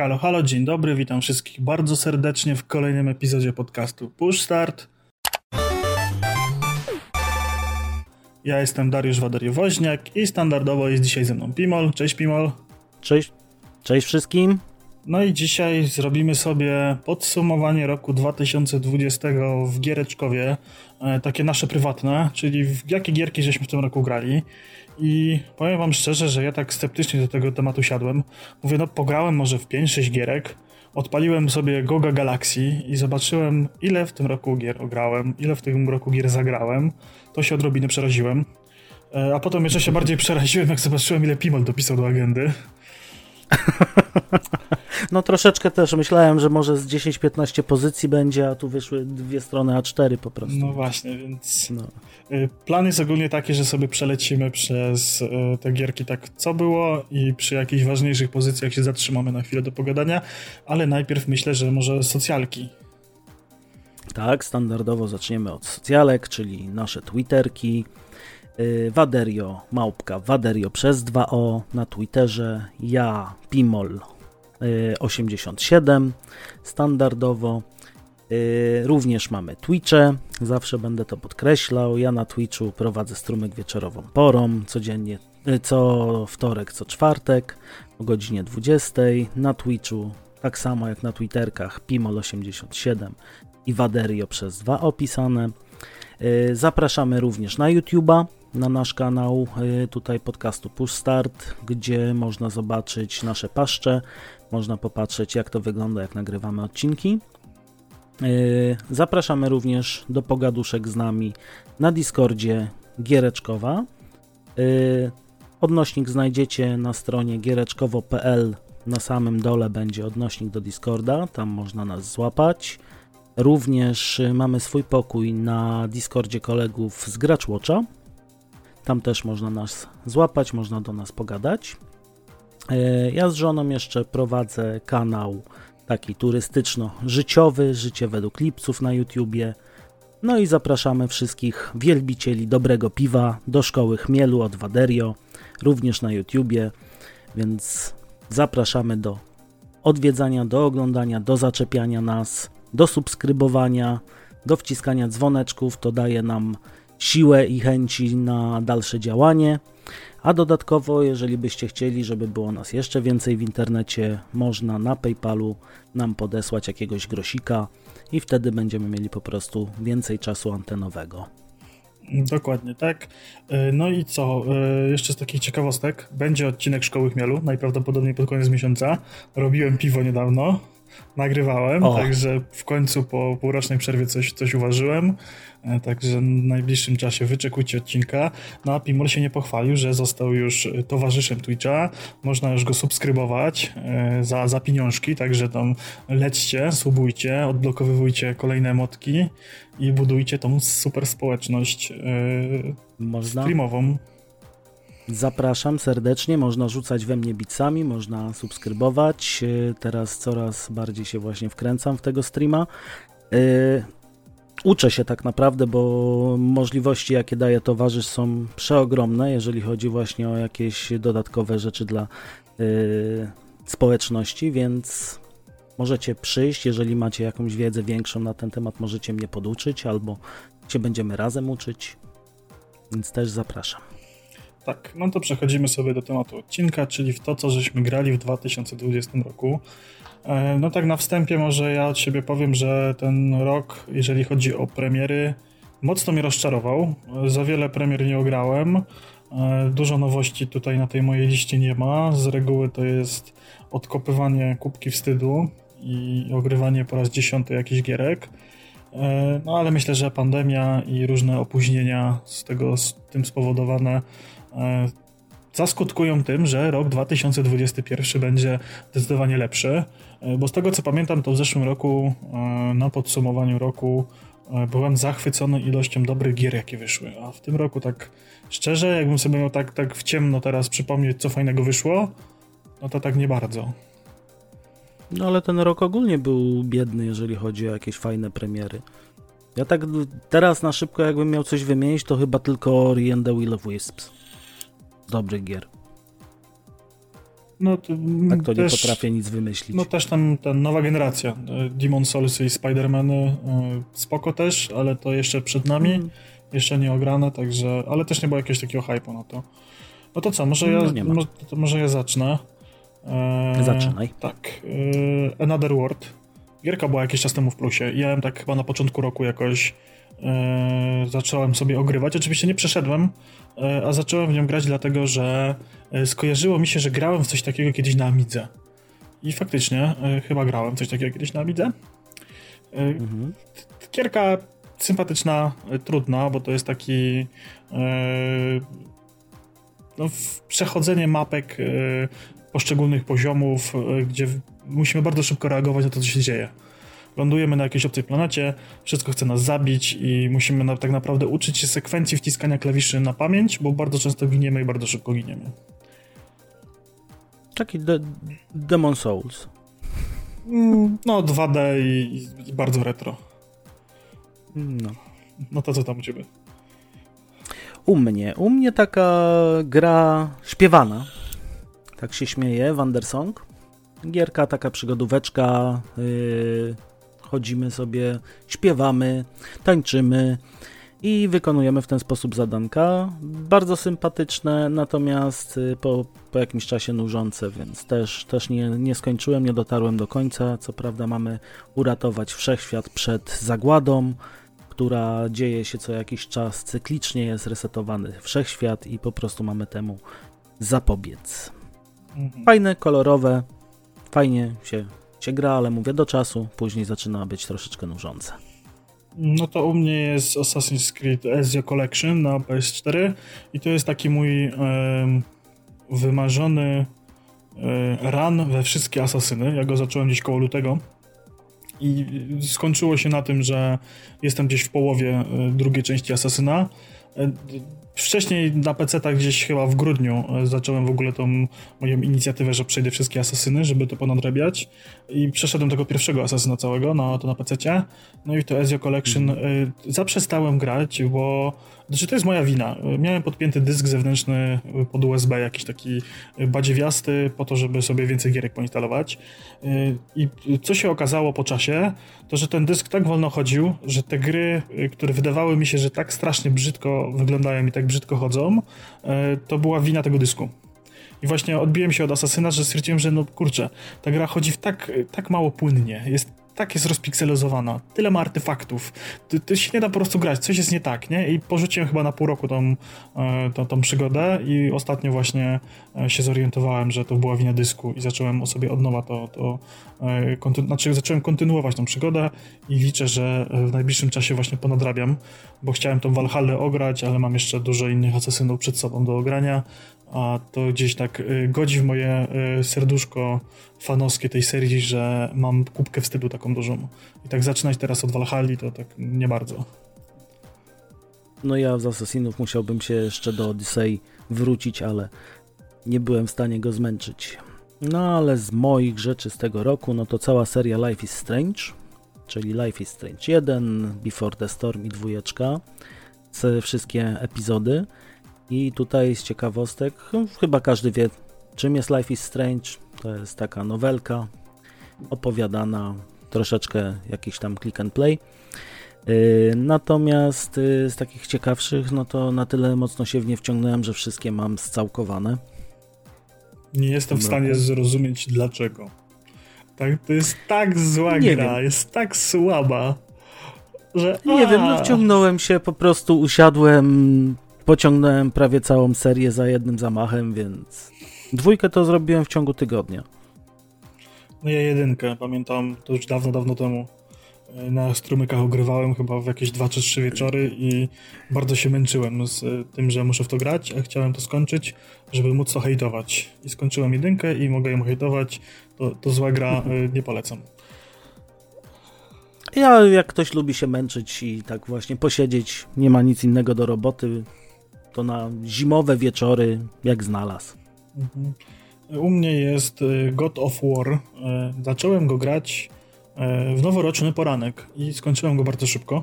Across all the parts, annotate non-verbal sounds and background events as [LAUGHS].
Halo, halo, dzień dobry, witam wszystkich bardzo serdecznie w kolejnym epizodzie podcastu Push Start. Ja jestem Dariusz Wadariowoźniak i standardowo jest dzisiaj ze mną Pimol. Cześć Pimol. Cześć, cześć wszystkim. No i dzisiaj zrobimy sobie podsumowanie roku 2020 w Giereczkowie, e, takie nasze prywatne, czyli w jakie gierki żeśmy w tym roku grali. I powiem wam szczerze, że ja tak sceptycznie do tego tematu siadłem. Mówię, no pograłem może w 5-6 gierek, odpaliłem sobie Goga Galaxy i zobaczyłem, ile w tym roku gier ograłem, ile w tym roku gier zagrałem. To się odrobinę przeraziłem. E, a potem jeszcze się bardziej przeraziłem, jak zobaczyłem, ile Pimol dopisał do agendy. [LAUGHS] No troszeczkę też myślałem, że może z 10-15 pozycji będzie, a tu wyszły dwie strony A4 po prostu. No właśnie, więc no. Y, plan jest ogólnie taki, że sobie przelecimy przez y, te gierki tak co było i przy jakichś ważniejszych pozycjach się zatrzymamy na chwilę do pogadania, ale najpierw myślę, że może socjalki. Tak, standardowo zaczniemy od socjalek, czyli nasze Twitterki, Waderio, małpka Waderio przez 2O na Twitterze, ja, Pimol 87 standardowo. Y, również mamy Twitche, zawsze będę to podkreślał. Ja na Twitchu prowadzę strumyk wieczorową porą, codziennie, y, co wtorek, co czwartek o godzinie 20. Na Twitchu, tak samo jak na Twitterkach, Pimol87 i Waderio przez dwa opisane. Y, zapraszamy również na YouTube'a, na nasz kanał tutaj podcastu Push Start, gdzie można zobaczyć nasze paszcze, można popatrzeć, jak to wygląda, jak nagrywamy odcinki. Yy, zapraszamy również do pogaduszek z nami na Discordzie Giereczkowa. Yy, odnośnik znajdziecie na stronie giereczkowo.pl. Na samym dole będzie odnośnik do Discorda, tam można nas złapać. Również mamy swój pokój na Discordzie kolegów z Graczwatcha. Tam też można nas złapać, można do nas pogadać. E, ja z żoną jeszcze prowadzę kanał taki turystyczno-życiowy, życie według lipców na YouTubie. No i zapraszamy wszystkich wielbicieli dobrego piwa do szkoły chmielu od Waderio, również na YouTubie, więc zapraszamy do odwiedzania, do oglądania, do zaczepiania nas, do subskrybowania, do wciskania dzwoneczków. To daje nam siłę i chęci na dalsze działanie. A dodatkowo, jeżeli byście chcieli, żeby było nas jeszcze więcej w internecie, można na PayPalu nam podesłać jakiegoś grosika i wtedy będziemy mieli po prostu więcej czasu antenowego. Dokładnie, tak. E, no i co? E, jeszcze z takich ciekawostek. Będzie odcinek Szkoły Chmielu, najprawdopodobniej pod koniec miesiąca. Robiłem piwo niedawno nagrywałem, o. także w końcu po półrocznej przerwie coś, coś uważyłem. E, także w najbliższym czasie wyczekujcie odcinka. No a Pimor się nie pochwalił, że został już towarzyszem Twitcha. Można już go subskrybować e, za, za pieniążki, także tam lećcie, subujcie, odblokowywujcie kolejne motki i budujcie tą super społeczność e, Można? streamową. Zapraszam serdecznie, można rzucać we mnie bicami, można subskrybować. Teraz coraz bardziej się właśnie wkręcam w tego streama uczę się tak naprawdę, bo możliwości, jakie daje towarzysz, są przeogromne, jeżeli chodzi właśnie o jakieś dodatkowe rzeczy dla yy, społeczności, więc możecie przyjść, jeżeli macie jakąś wiedzę większą na ten temat, możecie mnie poduczyć, albo się będziemy razem uczyć, więc też zapraszam. Tak, no to przechodzimy sobie do tematu odcinka, czyli w to, co żeśmy grali w 2020 roku. E, no tak na wstępie może ja od siebie powiem, że ten rok, jeżeli chodzi o premiery, mocno mnie rozczarował. Za wiele premier nie ograłem. E, dużo nowości tutaj na tej mojej liście nie ma. Z reguły to jest odkopywanie kubki wstydu i ogrywanie po raz dziesiąty jakichś gierek. E, no ale myślę, że pandemia i różne opóźnienia z tego z tym spowodowane zaskutkują tym, że rok 2021 będzie zdecydowanie lepszy. E, bo z tego co pamiętam, to w zeszłym roku e, na podsumowaniu roku e, byłem zachwycony ilością dobrych gier, jakie wyszły. A w tym roku tak szczerze, jakbym sobie miał tak, tak w ciemno teraz przypomnieć, co fajnego wyszło, no to tak nie bardzo. No ale ten rok ogólnie był biedny, jeżeli chodzi o jakieś fajne premiery. Ja tak teraz na szybko jakbym miał coś wymienić, to chyba tylko Ori and the Will of Wisps. Dobrych gier. No, to, tak to też, nie potrafię nic wymyślić. No też tam ta nowa generacja, Demon Souls i Spider-Many, spoko też, ale to jeszcze przed nami, mm. jeszcze nie ograne, także, ale też nie było jakiegoś takiego hype'u na to. No to co, może, no, ja, może, może ja zacznę. Eee, Zaczynaj. Tak. Eee, Another World. Gierka była jakiś czas temu w plusie. Ja ją tak chyba na początku roku jakoś eee, zacząłem sobie ogrywać. Oczywiście nie przeszedłem, eee, a zacząłem w nią grać dlatego, że e, skojarzyło mi się, że grałem w coś takiego kiedyś na Amidze. I faktycznie e, chyba grałem w coś takiego kiedyś na Amidze. Mhm. Gierka sympatyczna, trudna, bo to jest taki no, przechodzenie mapek poszczególnych poziomów, e, gdzie musimy bardzo szybko reagować na to, co się dzieje. Lądujemy na jakiejś obcej planecie, wszystko chce nas zabić i musimy na, tak naprawdę uczyć się sekwencji wciskania klawiszy na pamięć, bo bardzo często giniemy i bardzo szybko giniemy. Taki de Demon Souls. Mm, no, 2D i, i, bardzo retro. No. No to co tam u ciebie? U mnie. U mnie taka gra śpiewana tak się śmieje, Wandersong. Gierka, taka przygodóweczka, yy, chodzimy sobie, śpiewamy, tańczymy i wykonujemy w ten sposób zadanka. Bardzo sympatyczne, natomiast y, po, po jakimś czasie nużące, więc też, też nie, nie skończyłem, nie dotarłem do końca. Co prawda mamy uratować wszechświat przed zagładą, która dzieje się co jakiś czas cyklicznie, jest resetowany wszechświat i po prostu mamy temu zapobiec. Mhm. Fajne, kolorowe, fajnie się, się gra, ale mówię do czasu, później zaczyna być troszeczkę nużące. No to u mnie jest Assassin's Creed Ezio Collection na PS4 i to jest taki mój e, wymarzony e, run we wszystkie asasyny. Ja go zacząłem gdzieś koło lutego i skończyło się na tym, że jestem gdzieś w połowie e, drugiej części asasyna. E, Wcześniej na PC tak gdzieś chyba w grudniu e, zacząłem w ogóle tą moją inicjatywę, że przejdę wszystkie asasyny, żeby to ponadrabiać i przeszedłem tego pierwszego asasyna całego na, to na PC. No i to Ezio Collection mm. zaprzestałem grać, bo znaczy to jest moja wina. Miałem podpięty dysk zewnętrzny pod USB, jakiś taki badziewiasty, po to, żeby sobie więcej gierek poinstalować. I co się okazało po czasie, to że ten dysk tak wolno chodził, że te gry, które wydawały mi się, że tak strasznie brzydko wyglądają i tak brzydko chodzą, to była wina tego dysku. I właśnie odbiłem się od Asasyna, że stwierdziłem, że no kurczę, ta gra chodzi w tak, tak mało płynnie, jest tak jest rozpikselizowana, tyle ma artefaktów, to, to, się nie da po prostu grać, coś jest nie tak, nie? I porzuciłem chyba na pół roku tą, e, tą, tą przygodę i ostatnio właśnie e, się zorientowałem, że to była wina dysku i zacząłem sobie od nowa to, to e, kontynu- znaczy zacząłem kontynuować tą przygodę i liczę, że w najbliższym czasie właśnie ponadrabiam, bo chciałem tą Valhalla ograć, ale mam jeszcze dużo innych asesynów przed sobą do ogrania, a to gdzieś tak godzi w moje serduszko fanowskie tej serii, że mam kubkę wstydu taką dużą. I tak zaczynać teraz od Valhalla to tak nie bardzo. No ja z Assassinów musiałbym się jeszcze do Odyssey wrócić, ale nie byłem w stanie go zmęczyć. No ale z moich rzeczy z tego roku, no to cała seria Life is Strange, czyli Life is Strange 1, Before the Storm i dwójeczka, wszystkie epizody. I tutaj z ciekawostek, chyba każdy wie, czym jest Life is Strange. To jest taka nowelka opowiadana, troszeczkę jakiś tam click and play. Y, natomiast y, z takich ciekawszych, no to na tyle mocno się w nie wciągnąłem, że wszystkie mam scałkowane. Nie jestem w stanie zrozumieć dlaczego. Tak, to jest tak zła nie gra, wiem. jest tak słaba, że. Nie a. wiem, no wciągnąłem się, po prostu usiadłem, pociągnąłem prawie całą serię za jednym zamachem, więc dwójkę to zrobiłem w ciągu tygodnia. No ja jedynkę, pamiętam, to już dawno, dawno temu e, na strumykach ogrywałem chyba w jakieś dwa czy trzy wieczory i bardzo się męczyłem z e, tym, że muszę w to grać, a chciałem to skończyć, żeby móc to hejtować. I skończyłem jedynkę i mogę ją hejtować. To, to zła gra, e, nie polecam. Ja, jak ktoś lubi się męczyć i tak właśnie posiedzieć, nie ma nic innego do roboty, to na zimowe wieczory jak znalazł. Mhm. U mnie jest y, God of War. Y, zacząłem go grać y, w noworoczny poranek i skończyłem go bardzo szybko,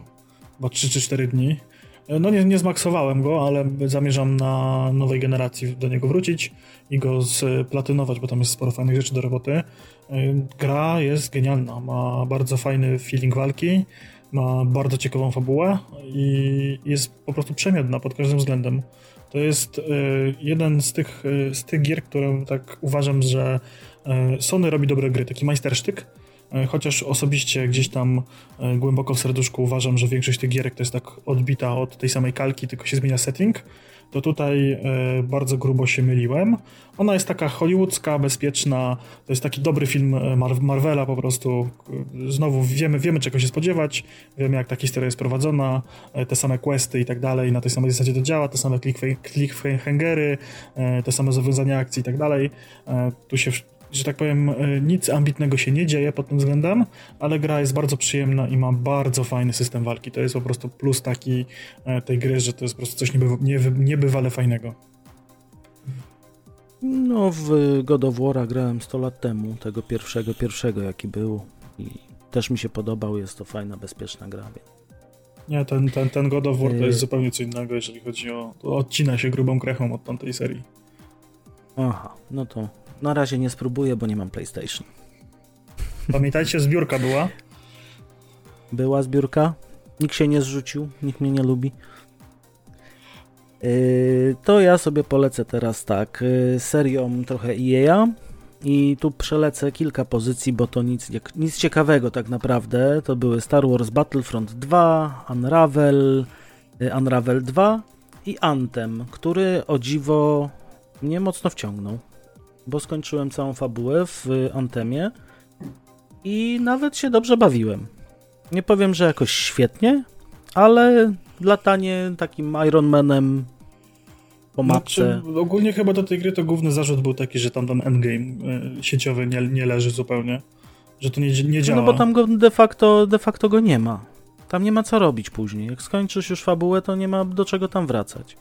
chyba 3 czy 4 dni. No nie, nie zmaksowałem go, ale zamierzam na nowej generacji do niego wrócić i go splatynować, bo tam jest sporo fajnych rzeczy do roboty. Gra jest genialna, ma bardzo fajny feeling walki, ma bardzo ciekawą fabułę i jest po prostu przemiodna pod każdym względem. To jest jeden z tych, z tych gier, które tak uważam, że Sony robi dobre gry, taki majstersztyk, E, chociaż osobiście gdzieś tam e, głęboko w serduszku uważam, że większość tych gierek to jest tak odbita od tej samej kalki, tylko się zmienia setting, to tutaj e, bardzo grubo się myliłem. Ona jest taka hollywoodzka, bezpieczna, to jest taki dobry film Mar Marvela po prostu. Znowu wiemy, wiemy czego się spodziewać, wiemy jak ta historia jest prowadzona, te same questy i tak dalej, na tej samej zasadzie to działa, te same cliffhangery, te same zawiązania akcji i tak dalej. Tu się że tak powiem, e, nic ambitnego się nie dzieje pod tym względem, ale gra jest bardzo przyjemna i ma bardzo fajny system walki. To jest po prostu plus taki e, tej gry, że to jest po prostu coś nieby, niebywale fajnego. No, w God of War grałem 100 lat temu, tego pierwszego, pierwszego jaki był i też mi się podobał, jest to fajna, bezpieczna gra. Nie, ten, ten, ten God of War to jest e, zupełnie co innego, jeżeli chodzi o... To odcina się grubą krechą od tamtej serii. Aha, no to na razie nie spróbuję, bo nie mam PlayStation. Pamiętajcie, zbiórka była? Była zbiórka. Nikt się nie zrzucił, nikt mnie nie lubi. Yy, to ja sobie polecę teraz tak, yy, serią trochę EA i tu przelecę kilka pozycji, bo to nic, nic ciekawego tak naprawdę. To były Star Wars Battlefront 2, Unravel, yy, Unravel 2 i Anthem, który o dziwo mnie mocno wciągnął bo skończyłem całą fabułę w Antemie i nawet się dobrze bawiłem. Nie powiem, że jakoś świetnie, ale latanie takim Ironmanem po mapce. Znaczy, ogólnie chyba do tej gry to główny zarzut był taki, że tam ten endgame y, sieciowy nie, nie leży zupełnie. Że to nie, nie działa. No bo tam go de facto, de facto go nie ma. Tam nie ma co robić później. Jak skończysz już fabułę, to nie ma do czego tam wracać.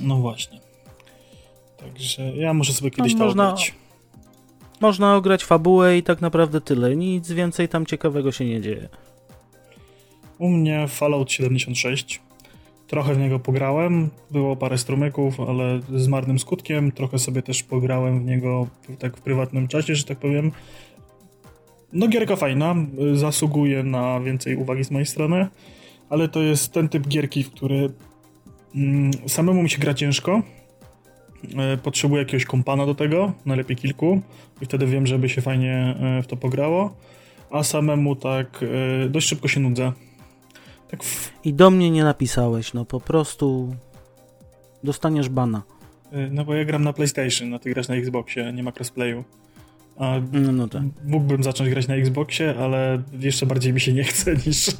No właśnie. Także ja muszę sobie kiedyś to można, ograć. Można ograć fabułę i tak naprawdę tyle. Nic więcej tam ciekawego się nie dzieje. U mnie Fallout 76. Trochę w niego pograłem, było parę strumyków, ale z marnym skutkiem. Trochę sobie też pograłem w niego tak w prywatnym czasie, że tak powiem. No gierka fajna, zasługuje na więcej uwagi z mojej strony, ale to jest ten typ gierki, w który mm, samemu mi się gra ciężko, potrzebuję jakiegoś kompana do tego, najlepiej kilku i wtedy wiem, żeby się fajnie e, w to pograło, a samemu tak e, dość szybko się nudzę. Tak w... I do mnie nie napisałeś, no po prostu dostaniesz bana. No bo ja gram na PlayStation, a ty grasz na Xboxie, nie ma crossplayu. A no, no tak. Mógłbym zacząć grać na Xboxie, ale jeszcze bardziej mi się nie chce niż, [LAUGHS]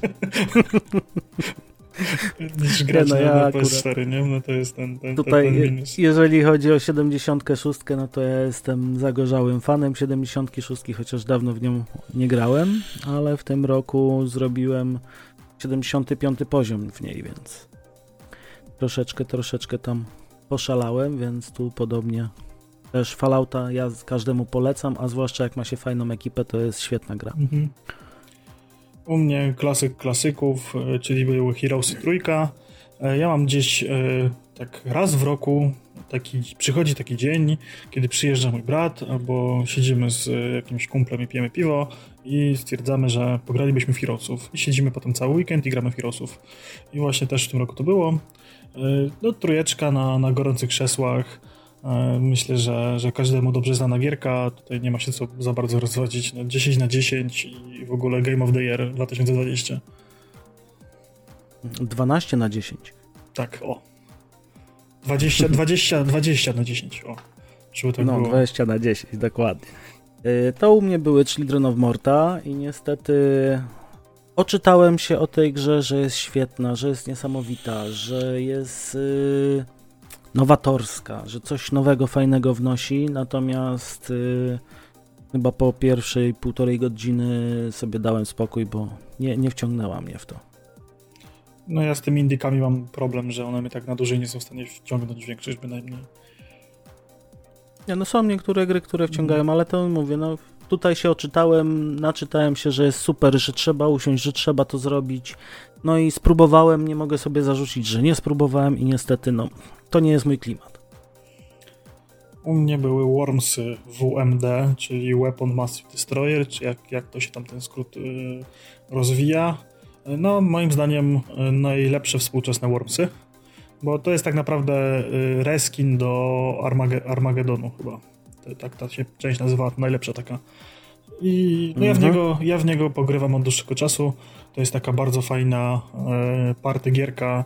niż grać no, ja na PS4, nie? No to jest ten, ten, Tutaj, ten, ten minus. jeżeli chodzi o 76, no to ja jestem zagorzałym fanem 76, chociaż dawno w nią nie grałem, ale w tym roku zrobiłem 75 poziom w niej, więc troszeczkę, troszeczkę tam poszalałem, więc tu podobnie też Fallouta ja każdemu polecam, a zwłaszcza jak ma się fajną ekipę, to jest świetna gra. Mhm. U mnie klasyk klasyków, e, czyli były Heroesy trójka. E, ja mam gdzieś e, tak raz w roku taki, przychodzi taki dzień, kiedy przyjeżdża mój brat, albo siedzimy z jakimś kumplem i pijemy piwo i stwierdzamy, że pogralibyśmy w Heroesów. I siedzimy potem cały weekend i gramy w Heroesów. I właśnie też w tym roku to było. No, trójeczka na, na gorących krzesłach, myślę, że, że każdemu dobrze znana gierka. Tutaj nie ma się co za bardzo rozwodzić. No 10 na 10 i w ogóle Game of the Year 2020. 12 na 10. Tak, o. 20, 20, 20 na 10, o. Żeby tak no, było. 20 na 10, dokładnie. E, to u mnie były Children of Morta i niestety oczytałem się o tej grze, że jest świetna, że jest niesamowita, że jest... Yy nowatorska, że coś nowego, fajnego wnosi, natomiast y, chyba po pierwszej półtorej godziny sobie dałem spokój, bo nie, nie wciągnęła mnie w to. No ja z tymi indykami mam problem, że one mnie tak na dłużej nie są w stanie wciągnąć większość bynajmniej. Nie, no są niektóre gry, które wciągają, ale to mówię, no tutaj się oczytałem, naczytałem się, że jest super, że trzeba usiąść, że trzeba to zrobić. No i spróbowałem, nie mogę sobie zarzucić, że nie spróbowałem i niestety, no, to nie jest mój klimat. U mnie były Wormsy WMD, czyli Weapon Massive Destroyer, czy jak, jak to się tam ten skrót y, rozwija. No, moim zdaniem y, najlepsze współczesne Wormsy, bo to jest tak naprawdę y, reskin do Armage Armagedonu chyba. Tak ta się część nazywa, najlepsza taka. I no ja, w mhm. niego, ja w niego pogrywam od dłuższego czasu. To jest taka bardzo fajna y, party gierka,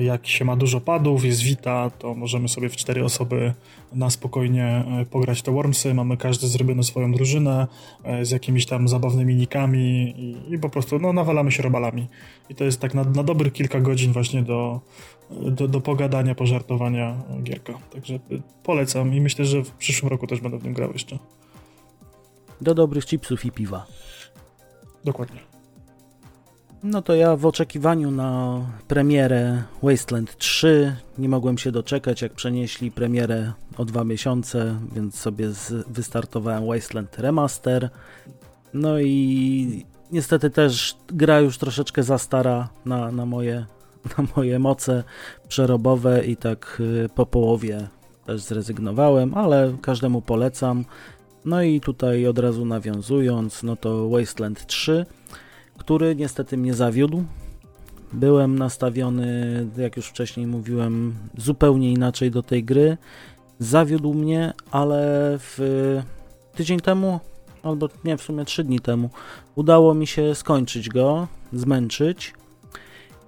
jak się ma dużo padów, jest Vita, to możemy sobie w cztery osoby na spokojnie e, pograć te Wormsy. Mamy każdy zrobioną swoją drużynę e, z jakimiś tam zabawnymi nikami i, i po prostu no, nawalamy się robalami. I to jest tak na, na dobrych kilka godzin właśnie do, do, do pogadania, pożartowania gierka. Także polecam i myślę, że w przyszłym roku też będę w nim grał jeszcze. Do dobrych chipsów i piwa. Dokładnie. No to ja w oczekiwaniu na premierę Wasteland 3 nie mogłem się doczekać, jak przenieśli premierę o dwa miesiące, więc sobie wystartowałem Wasteland Remaster. No i niestety też gra już troszeczkę za stara na, na, moje, [LAUGHS] na moje moce przerobowe i tak y, po połowie też zrezygnowałem, ale każdemu polecam. No i tutaj od razu nawiązując, no to Wasteland 3 który niestety mnie zawiódł. Byłem nastawiony, jak już wcześniej mówiłem, zupełnie inaczej do tej gry. Zawiódł mnie, ale w tydzień temu, albo nie, w sumie trzy dni temu, udało mi się skończyć go, zmęczyć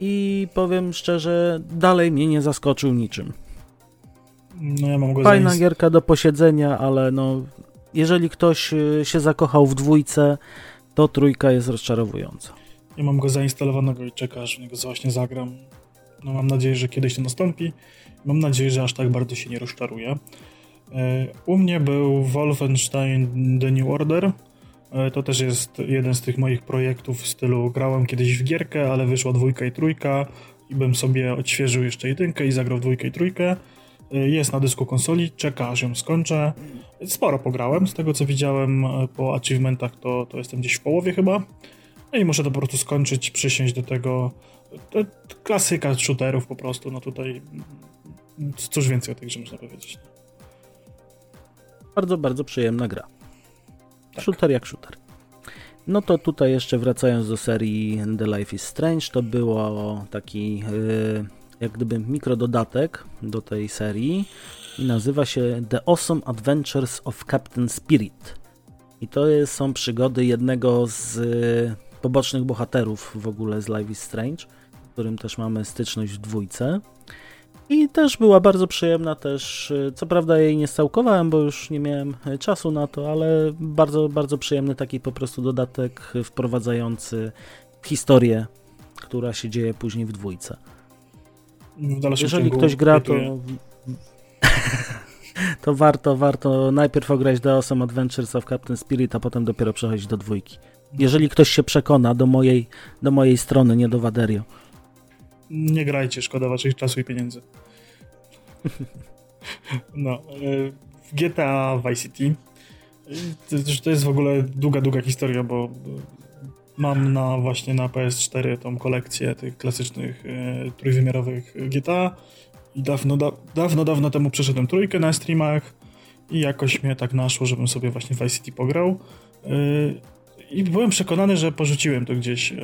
i powiem szczerze, dalej mnie nie zaskoczył niczym. No ja mam Fajna gierka do posiedzenia, ale no, jeżeli ktoś y, się zakochał w dwójce, to trójka jest rozczarowująca. Ja mam go zainstalowanego i czekam, aż w niego właśnie zagram. No mam nadzieję, że kiedyś to nastąpi. Mam nadzieję, że aż tak bardzo się nie rozczaruje. U mnie był Wolfenstein The New Order. E, to też jest jeden z tych moich projektów w stylu grałem kiedyś w gierkę, ale wyszła dwójka i trójka i bym sobie odświeżył jeszcze jedynkę i zagrał dwójkę i trójkę. E, jest na dysku konsoli, czeka aż ją skończę. Sporo pograłem, z tego co widziałem e, po achievementach to, to jestem gdzieś w połowie chyba. No i muszę to po prostu skończyć, przysiąść do tego. To klasyka shooterów po prostu, no tutaj cóż więcej o tej grze można powiedzieć. Bardzo, bardzo przyjemna gra. Tak. Shooter jak shooter. No to tutaj jeszcze wracając do serii The Life is Strange, to było taki yy, jak gdyby mikrododatek do tej serii i nazywa się The Awesome Adventures of Captain Spirit. I to jest, są przygody jednego z y, pobocznych bohaterów w ogóle z Life is Strange, w którym też mamy styczność w dwójce. I też była bardzo przyjemna też, y, co prawda jej nie stałkowałem, bo już nie miałem y, czasu na to, ale bardzo, bardzo przyjemny taki po prostu dodatek wprowadzający historię, która się dzieje później w dwójce. Jeżeli ktoś gra, to [LAUGHS] to warto, warto najpierw ograć The Awesome Adventures of Captain Spirit, a potem dopiero przechodzić do dwójki. Jeżeli ktoś się przekona do mojej, do mojej strony, nie do Waderio. Nie grajcie, szkoda waszych czasu i pieniędzy. [LAUGHS] No, e, w GTA Vice City to jest w ogóle długa, długa historia, bo mam na właśnie na PS4 tą kolekcję tych klasycznych e, trójwymiarowych GTA dawno, da, dawno, dawno temu przeszedłem trójkę na streamach i jakoś mnie tak naszło, żebym sobie właśnie Vice City pograł. Yy, I byłem przekonany, że porzuciłem to gdzieś yy,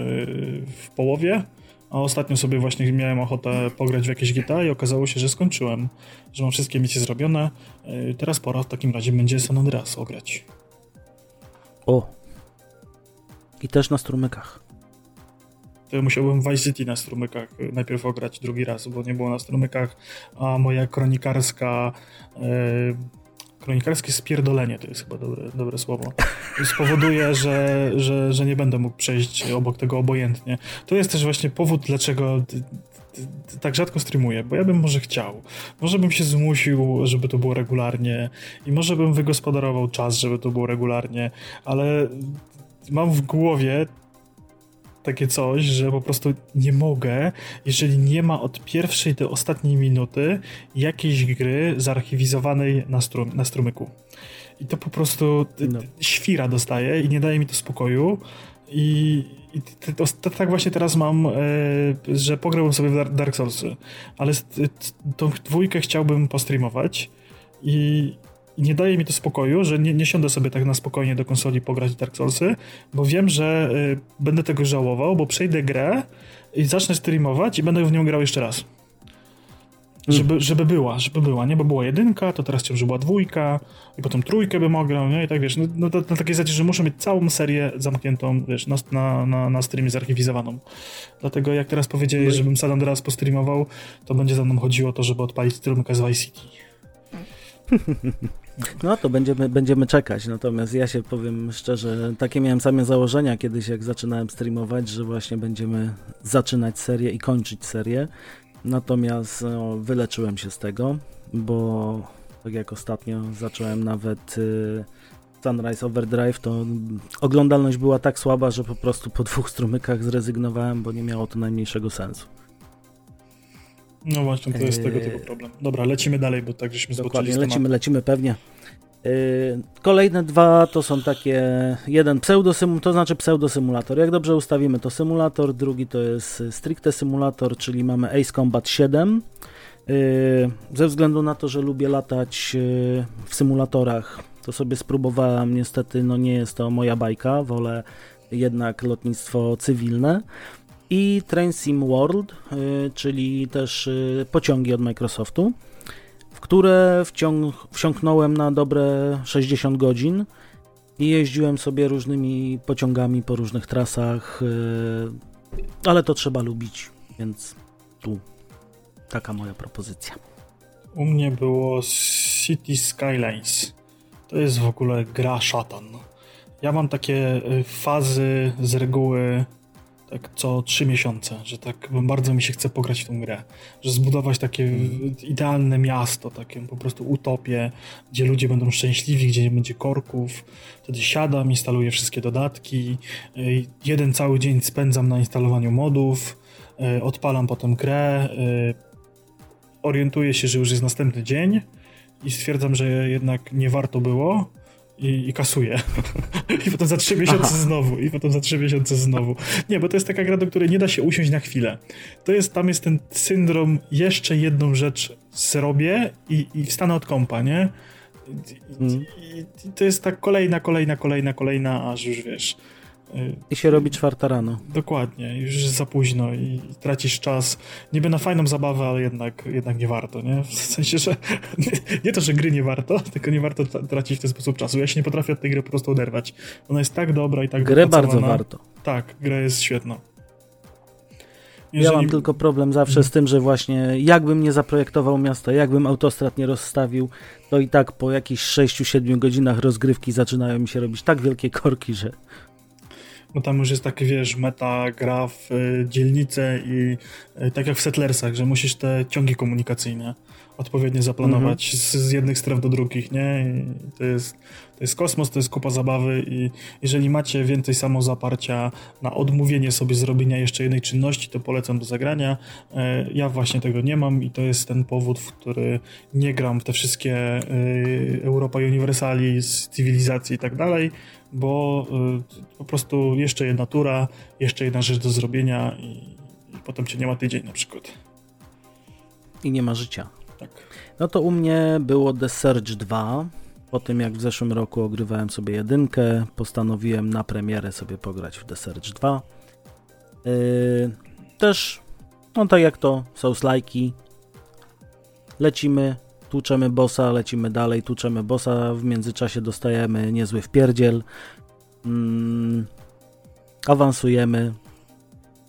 w połowie, a ostatnio sobie właśnie miałem ochotę pograć w jakieś GTA i okazało się, że skończyłem, że mam wszystkie misje zrobione. Yy, teraz pora w takim razie będzie San Andreas ograć. O! I też na strumykach to musiałbym Vice City na strumykach najpierw ograć drugi raz, bo nie było na strumykach, a moja kronikarska e, kronikarskie spierdolenie, to jest chyba dobre, dobre słowo, spowoduje, [LAUGHS] że, że, że nie będę mógł przejść obok tego obojętnie. To jest też właśnie powód, dlaczego tak rzadko streamuję, bo ja bym może chciał. Może bym się zmusił, żeby to było regularnie i może bym wygospodarował czas, żeby to było regularnie, ale mam w głowie takie coś, że po prostu nie mogę, jeżeli nie ma od pierwszej do ostatniej minuty jakiejś gry zarchiwizowanej na, strum na strumyku. I to po prostu no. świra dostaje i nie daje mi to spokoju. I, i to, to, tak właśnie teraz mam, e, że pograłbym sobie w Dark Soulsy, ale tą dwójkę chciałbym postreamować i nie daje mi to spokoju, że nie, nie siądę sobie tak na spokojnie do konsoli pograć Dark Soulsy, bo wiem, że y, będę tego żałował, bo przejdę grę i zacznę streamować i będę w nią grał jeszcze raz. Żeby, żeby była, żeby była, nie? Bo była jedynka, to teraz żeby była dwójka i potem trójkę bym ograł, nie? I tak wiesz, no, no na takiej zasadzie, że muszę mieć całą serię zamkniętą, wiesz, na, na, na, na streamie zarchiwizowaną. Dlatego jak teraz powiedziałeś, no żebym San Andreas postreamował, to będzie za mną chodziło to, żeby odpalić strumkę z Vice City. [LAUGHS] No to będziemy, będziemy czekać, natomiast ja się powiem szczerze, takie miałem same założenia kiedyś, jak zaczynałem streamować, że właśnie będziemy zaczynać serię i kończyć serię, natomiast no, wyleczyłem się z tego, bo tak jak ostatnio zacząłem nawet y, Sunrise Overdrive, to oglądalność była tak słaba, że po prostu po dwóch strumykach zrezygnowałem, bo nie miało to najmniejszego sensu. No właśnie, to jest tego typu problem. Dobra, lecimy dalej, bo tak żeśmy Dokładnie, lecimy, lecimy pewnie. Eee, kolejne dwa to są takie, jeden pseudosymulator, to znaczy pseudosymulator. Jak dobrze ustawimy to symulator, drugi to jest stricte symulator, czyli mamy Ace Combat 7. Eee, ze względu na to, że lubię latać w symulatorach, to sobie spróbowałem. Niestety, no nie jest to moja bajka, wolę jednak lotnictwo cywilne i Train Sim World, y, czyli też y, pociągi od Microsoftu, w które wciąg wsiąknąłem na dobre 60 godzin i jeździłem sobie różnymi pociągami po różnych trasach, y, ale to trzeba lubić, więc tu taka moja propozycja. U mnie było City Skylines. To jest w ogóle gra szatan. Ja mam takie fazy z reguły tak co trzy miesiące, że tak bardzo mi się chce pograć w tą grę, że zbudować takie mm. idealne miasto, takie po prostu utopię, gdzie ludzie będą szczęśliwi, gdzie nie będzie korków. Wtedy siadam, instaluję wszystkie dodatki, y, jeden cały dzień spędzam na instalowaniu modów, y, odpalam potem grę, y, orientuję się, że już jest następny dzień i stwierdzam, że jednak nie warto było, i, i kasuje. [LAUGHS] I potem za trzy miesiące Aha. znowu, i potem za trzy miesiące znowu. Nie, bo to jest taka gra, do której nie da się usiąść na chwilę. To jest, tam jest ten syndrom, jeszcze jedną rzecz zrobię i, i wstanę od kąpa, nie? I, hmm. i, I, to jest tak kolejna, kolejna, kolejna, kolejna, aż już wiesz, i się robi czwarta rano. Dokładnie, już za późno i tracisz czas. Niby na fajną zabawę, ale jednak, jednak nie warto, nie? W sensie, że [LAUGHS] nie to, że gry nie warto, tylko nie warto tracić w ten sposób czasu. Ja się nie potrafię od tej gry po prostu oderwać. Ona jest tak dobra i tak Grę bardzo warto. Tak, gra jest świetna. Jeżeli... Ja mam tylko problem zawsze z tym, że właśnie jakbym nie zaprojektował miasta, jakbym autostrad nie rozstawił, to i tak po jakichś 6-7 godzinach rozgrywki zaczynają mi się robić tak wielkie korki, że bo tam już jest taki, wiesz, meta, gra w y, dzielnice i y, tak jak w Settlersach, że musisz te ciągi komunikacyjne odpowiednio zaplanować mhm. z, z, jednych stref do drugich, nie? I to jest, to jest kosmos, to jest kupa zabawy i jeżeli macie więcej samozaparcia na odmówienie sobie zrobienia jeszcze jednej czynności, to polecam do zagrania. E, ja właśnie tego nie mam i to jest ten powód, w który nie gram w te wszystkie e, Europa Universali z cywilizacji i tak dalej, bo e, po prostu jeszcze jedna tura, jeszcze jedna rzecz do zrobienia i, i potem cię nie ma tydzień na przykład. I nie ma życia. Tak. No to u mnie było The Surge 2. Po tym jak w zeszłym roku ogrywałem sobie jedynkę, postanowiłem na premierę sobie pograć w The Surge 2. Yy, też, no tak jak to, Souls-like'i. Lecimy, tłuczemy bossa, lecimy dalej, tłuczemy bossa, w międzyczasie dostajemy niezły wpierdziel. Yy, awansujemy,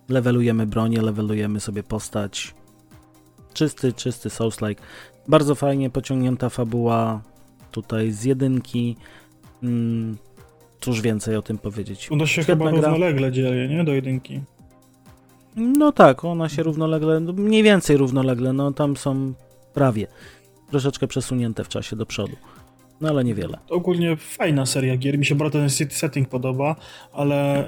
levelujemy bronię, levelujemy sobie postać. Czysty, czysty Souls-like. Bardzo fajnie pociągnięta fabuła tutaj z jedynki. Mm, cóż więcej o tym powiedzieć. Ona się Świetna chyba gra. równolegle dzieje, nie? Do jedynki. No tak, ona się równolegle, no mniej więcej równolegle, no tam są prawie troszeczkę przesunięte w czasie do przodu. No ale niewiele. Ogólnie fajna seria gier, mi się bardzo ten setting podoba, ale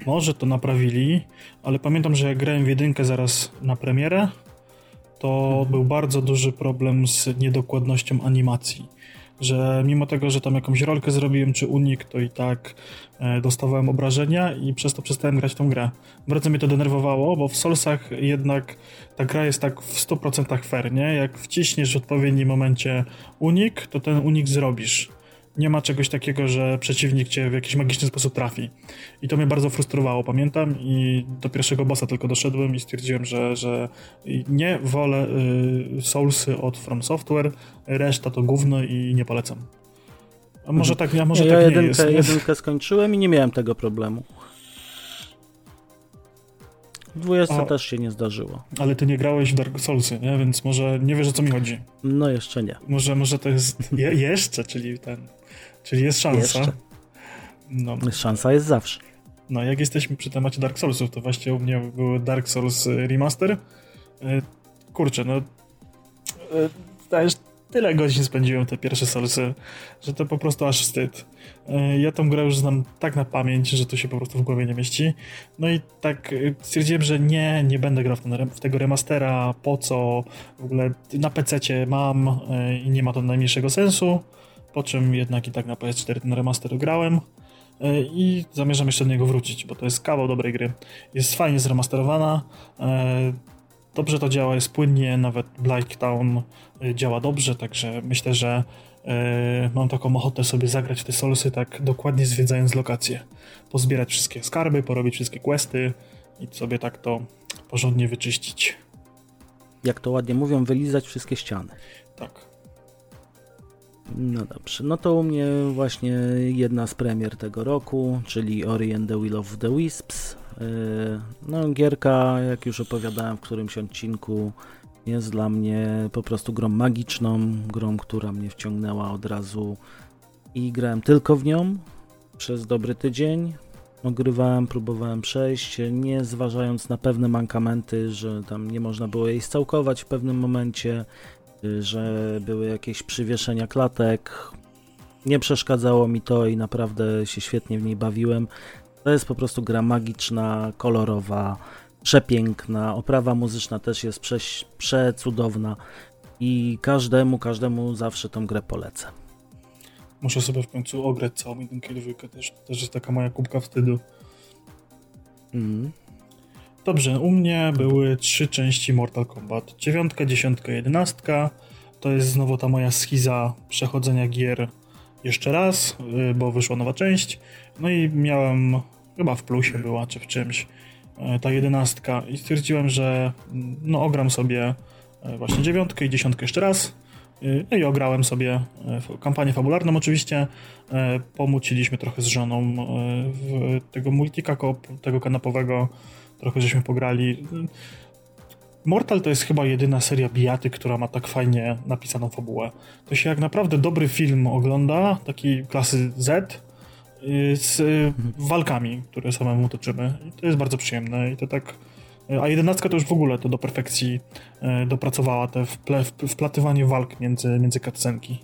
yy, może to naprawili, ale pamiętam, że jak grałem w jedynkę zaraz na premierę, to mhm. był bardzo duży problem z niedokładnością animacji że mimo tego, że tam jakąś rolkę zrobiłem, czy unik, to i tak e, dostawałem obrażenia i przez to przestałem grać tą grę. Bardzo mnie to denerwowało, bo w Soulsach jednak ta gra jest tak w 100% fair, nie? Jak wciśniesz w odpowiednim momencie unik, to ten unik zrobisz nie ma czegoś takiego, że przeciwnik cię w jakiś magiczny sposób trafi. I to mnie bardzo frustrowało, pamiętam, i do pierwszego bossa tylko doszedłem i stwierdziłem, że, że nie wolę y, Soulsy od From Software, reszta to gówno i nie polecam. A może mhm. tak, a może ja tak jedynkę, nie jest. jedynkę skończyłem i nie miałem tego problemu. W też się nie zdarzyło. Ale ty nie grałeś w Dark Soulsy, nie? Więc może nie wiesz o co mi chodzi. No jeszcze nie. Może, może to jest [LAUGHS] je, jeszcze, czyli ten Czyli jest szansa. Jeszcze. No. Szansa jest zawsze. No, jak jesteśmy przy temacie Dark Soulsów, to właśnie u mnie był Dark Souls y, Remaster. Y, kurczę, no. Y, tyle godzin spędziłem te pierwsze Soulsy, że to po prostu aż wstyd. Ja tą grę już znam tak na pamięć, że to się po prostu w głowie nie mieści. No i tak stwierdziłem, że nie, nie będę grał w, ten, w tego remastera, po co, w ogóle na PC mam i nie ma to najmniejszego sensu po czym jednak i tak na PS4 ten remaster grałem e, i zamierzam jeszcze do niego wrócić, bo to jest kawał dobrej gry. Jest fajnie zremasterowana, e, dobrze to działa, jest płynnie, nawet Black Town e, działa dobrze, także myślę, że mam taką ochotę sobie zagrać w te solsy, tak dokładnie zwiedzając lokacje. Pozbierać wszystkie skarby, porobić wszystkie questy i sobie tak to porządnie wyczyścić. Jak to ładnie mówią, wylizać wszystkie ściany. Tak. No dobrze, no to u mnie właśnie jedna z premier tego roku, czyli Ori and the Will of the Wisps. Yy, no gierka, jak już opowiadałem w którymś odcinku, jest dla mnie po prostu grą magiczną, grą, która mnie wciągnęła od razu i grałem tylko w nią przez dobry tydzień. Ogrywałem, próbowałem przejść, nie zważając na pewne mankamenty, że tam nie można było jej scałkować w pewnym momencie, że były jakieś przywieszenia klatek. Nie przeszkadzało mi to i naprawdę się świetnie w niej bawiłem. To jest po prostu gra magiczna, kolorowa, przepiękna. Oprawa muzyczna też jest prze, przecudowna i każdemu, każdemu zawsze tą grę polecę. Muszę sobie w końcu ograć całą jedynkę dwójkę, też, to też jest taka moja kubka wstydu. Mm. Dobrze, u mnie były trzy części Mortal Kombat. Dziewiątka, dziesiątka, jedenastka. To jest znowu ta moja schiza przechodzenia gier jeszcze raz, y, bo wyszła nowa część. No i miałem, chyba w plusie była, czy w czymś, y, ta jedenastka i stwierdziłem, że mm, no ogram sobie y, właśnie dziewiątkę i dziesiątkę jeszcze raz. No i ograłem sobie kampanię fabularną oczywiście. Pomuciliśmy trochę z żoną tego multika tego kanapowego trochę żeśmy pograli. Mortal to jest chyba jedyna seria bijaty, która ma tak fajnie napisaną fabułę. To się jak naprawdę dobry film ogląda, taki klasy Z, y, z mhm. walkami, które samemu toczymy. I to jest bardzo przyjemne i to tak... A jedenastka to już w ogóle to do perfekcji y, dopracowała, te wple, wplatywanie walk między, między cutscenki.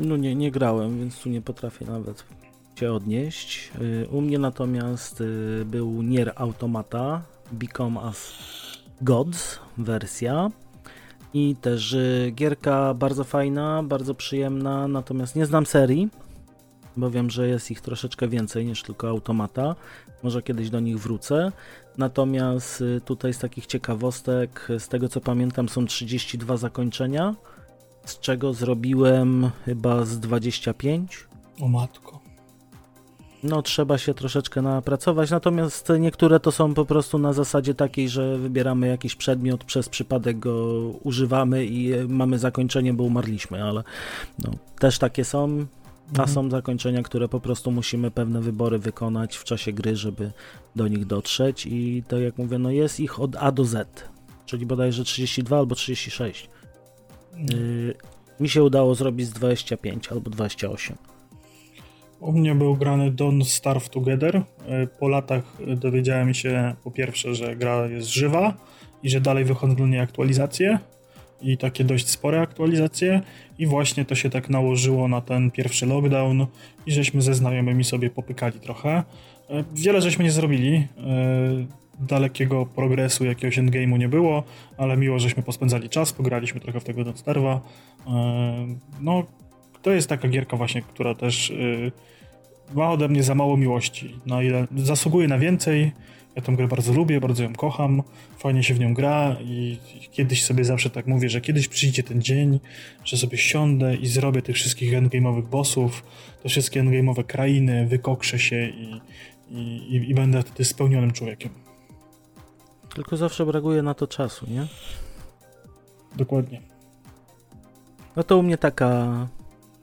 No nie, nie grałem, więc tu nie potrafię nawet się odnieść. Y, u mnie natomiast y, był Nier Automata Become as Gods wersja i też y, gierka bardzo fajna, bardzo przyjemna, natomiast nie znam serii, bo wiem, że jest ich troszeczkę więcej niż tylko Automata. Może kiedyś do nich wrócę. Natomiast tutaj z takich ciekawostek, z tego co pamiętam, są 32 zakończenia, z czego zrobiłem chyba z 25. O matko. No, trzeba się troszeczkę napracować, natomiast niektóre to są po prostu na zasadzie takiej, że wybieramy jakiś przedmiot, przez przypadek go używamy i mamy zakończenie, bo umarliśmy, ale no, też takie są. A mhm. są zakończenia, które po prostu musimy pewne wybory wykonać w czasie gry, żeby do nich dotrzeć i to jak mówię, no jest ich od A do Z, czyli bodajże 32 albo 36. Yy, mi się udało zrobić z 25 albo 28. U mnie był grany Don't Starve Together. E, po latach dowiedziałem się po pierwsze, że gra jest żywa i że dalej wychodzą do niej aktualizacje. i takie dość spore aktualizacje i właśnie to się tak nałożyło na ten pierwszy lockdown i żeśmy ze znajomymi sobie popykali trochę. E, wiele żeśmy nie zrobili, e, dalekiego progresu, jakiegoś endgame'u nie było, ale miło, żeśmy pospędzali czas, pograliśmy trochę w tego Don't Starve'a. No, to jest taka gierka właśnie, która też ma ode mnie za mało miłości. Na ile zasługuje na więcej, ja tę grę bardzo lubię, bardzo ją kocham, fajnie się w nią gra i kiedyś sobie zawsze tak mówię, że kiedyś przyjdzie ten dzień, że sobie siądę i zrobię tych wszystkich endgame'owych bossów, te wszystkie endgame'owe krainy, wykokrzę się i, i, i, i będę wtedy spełnionym człowiekiem. Tylko zawsze brakuje na to czasu, nie? Dokładnie. No to u mnie taka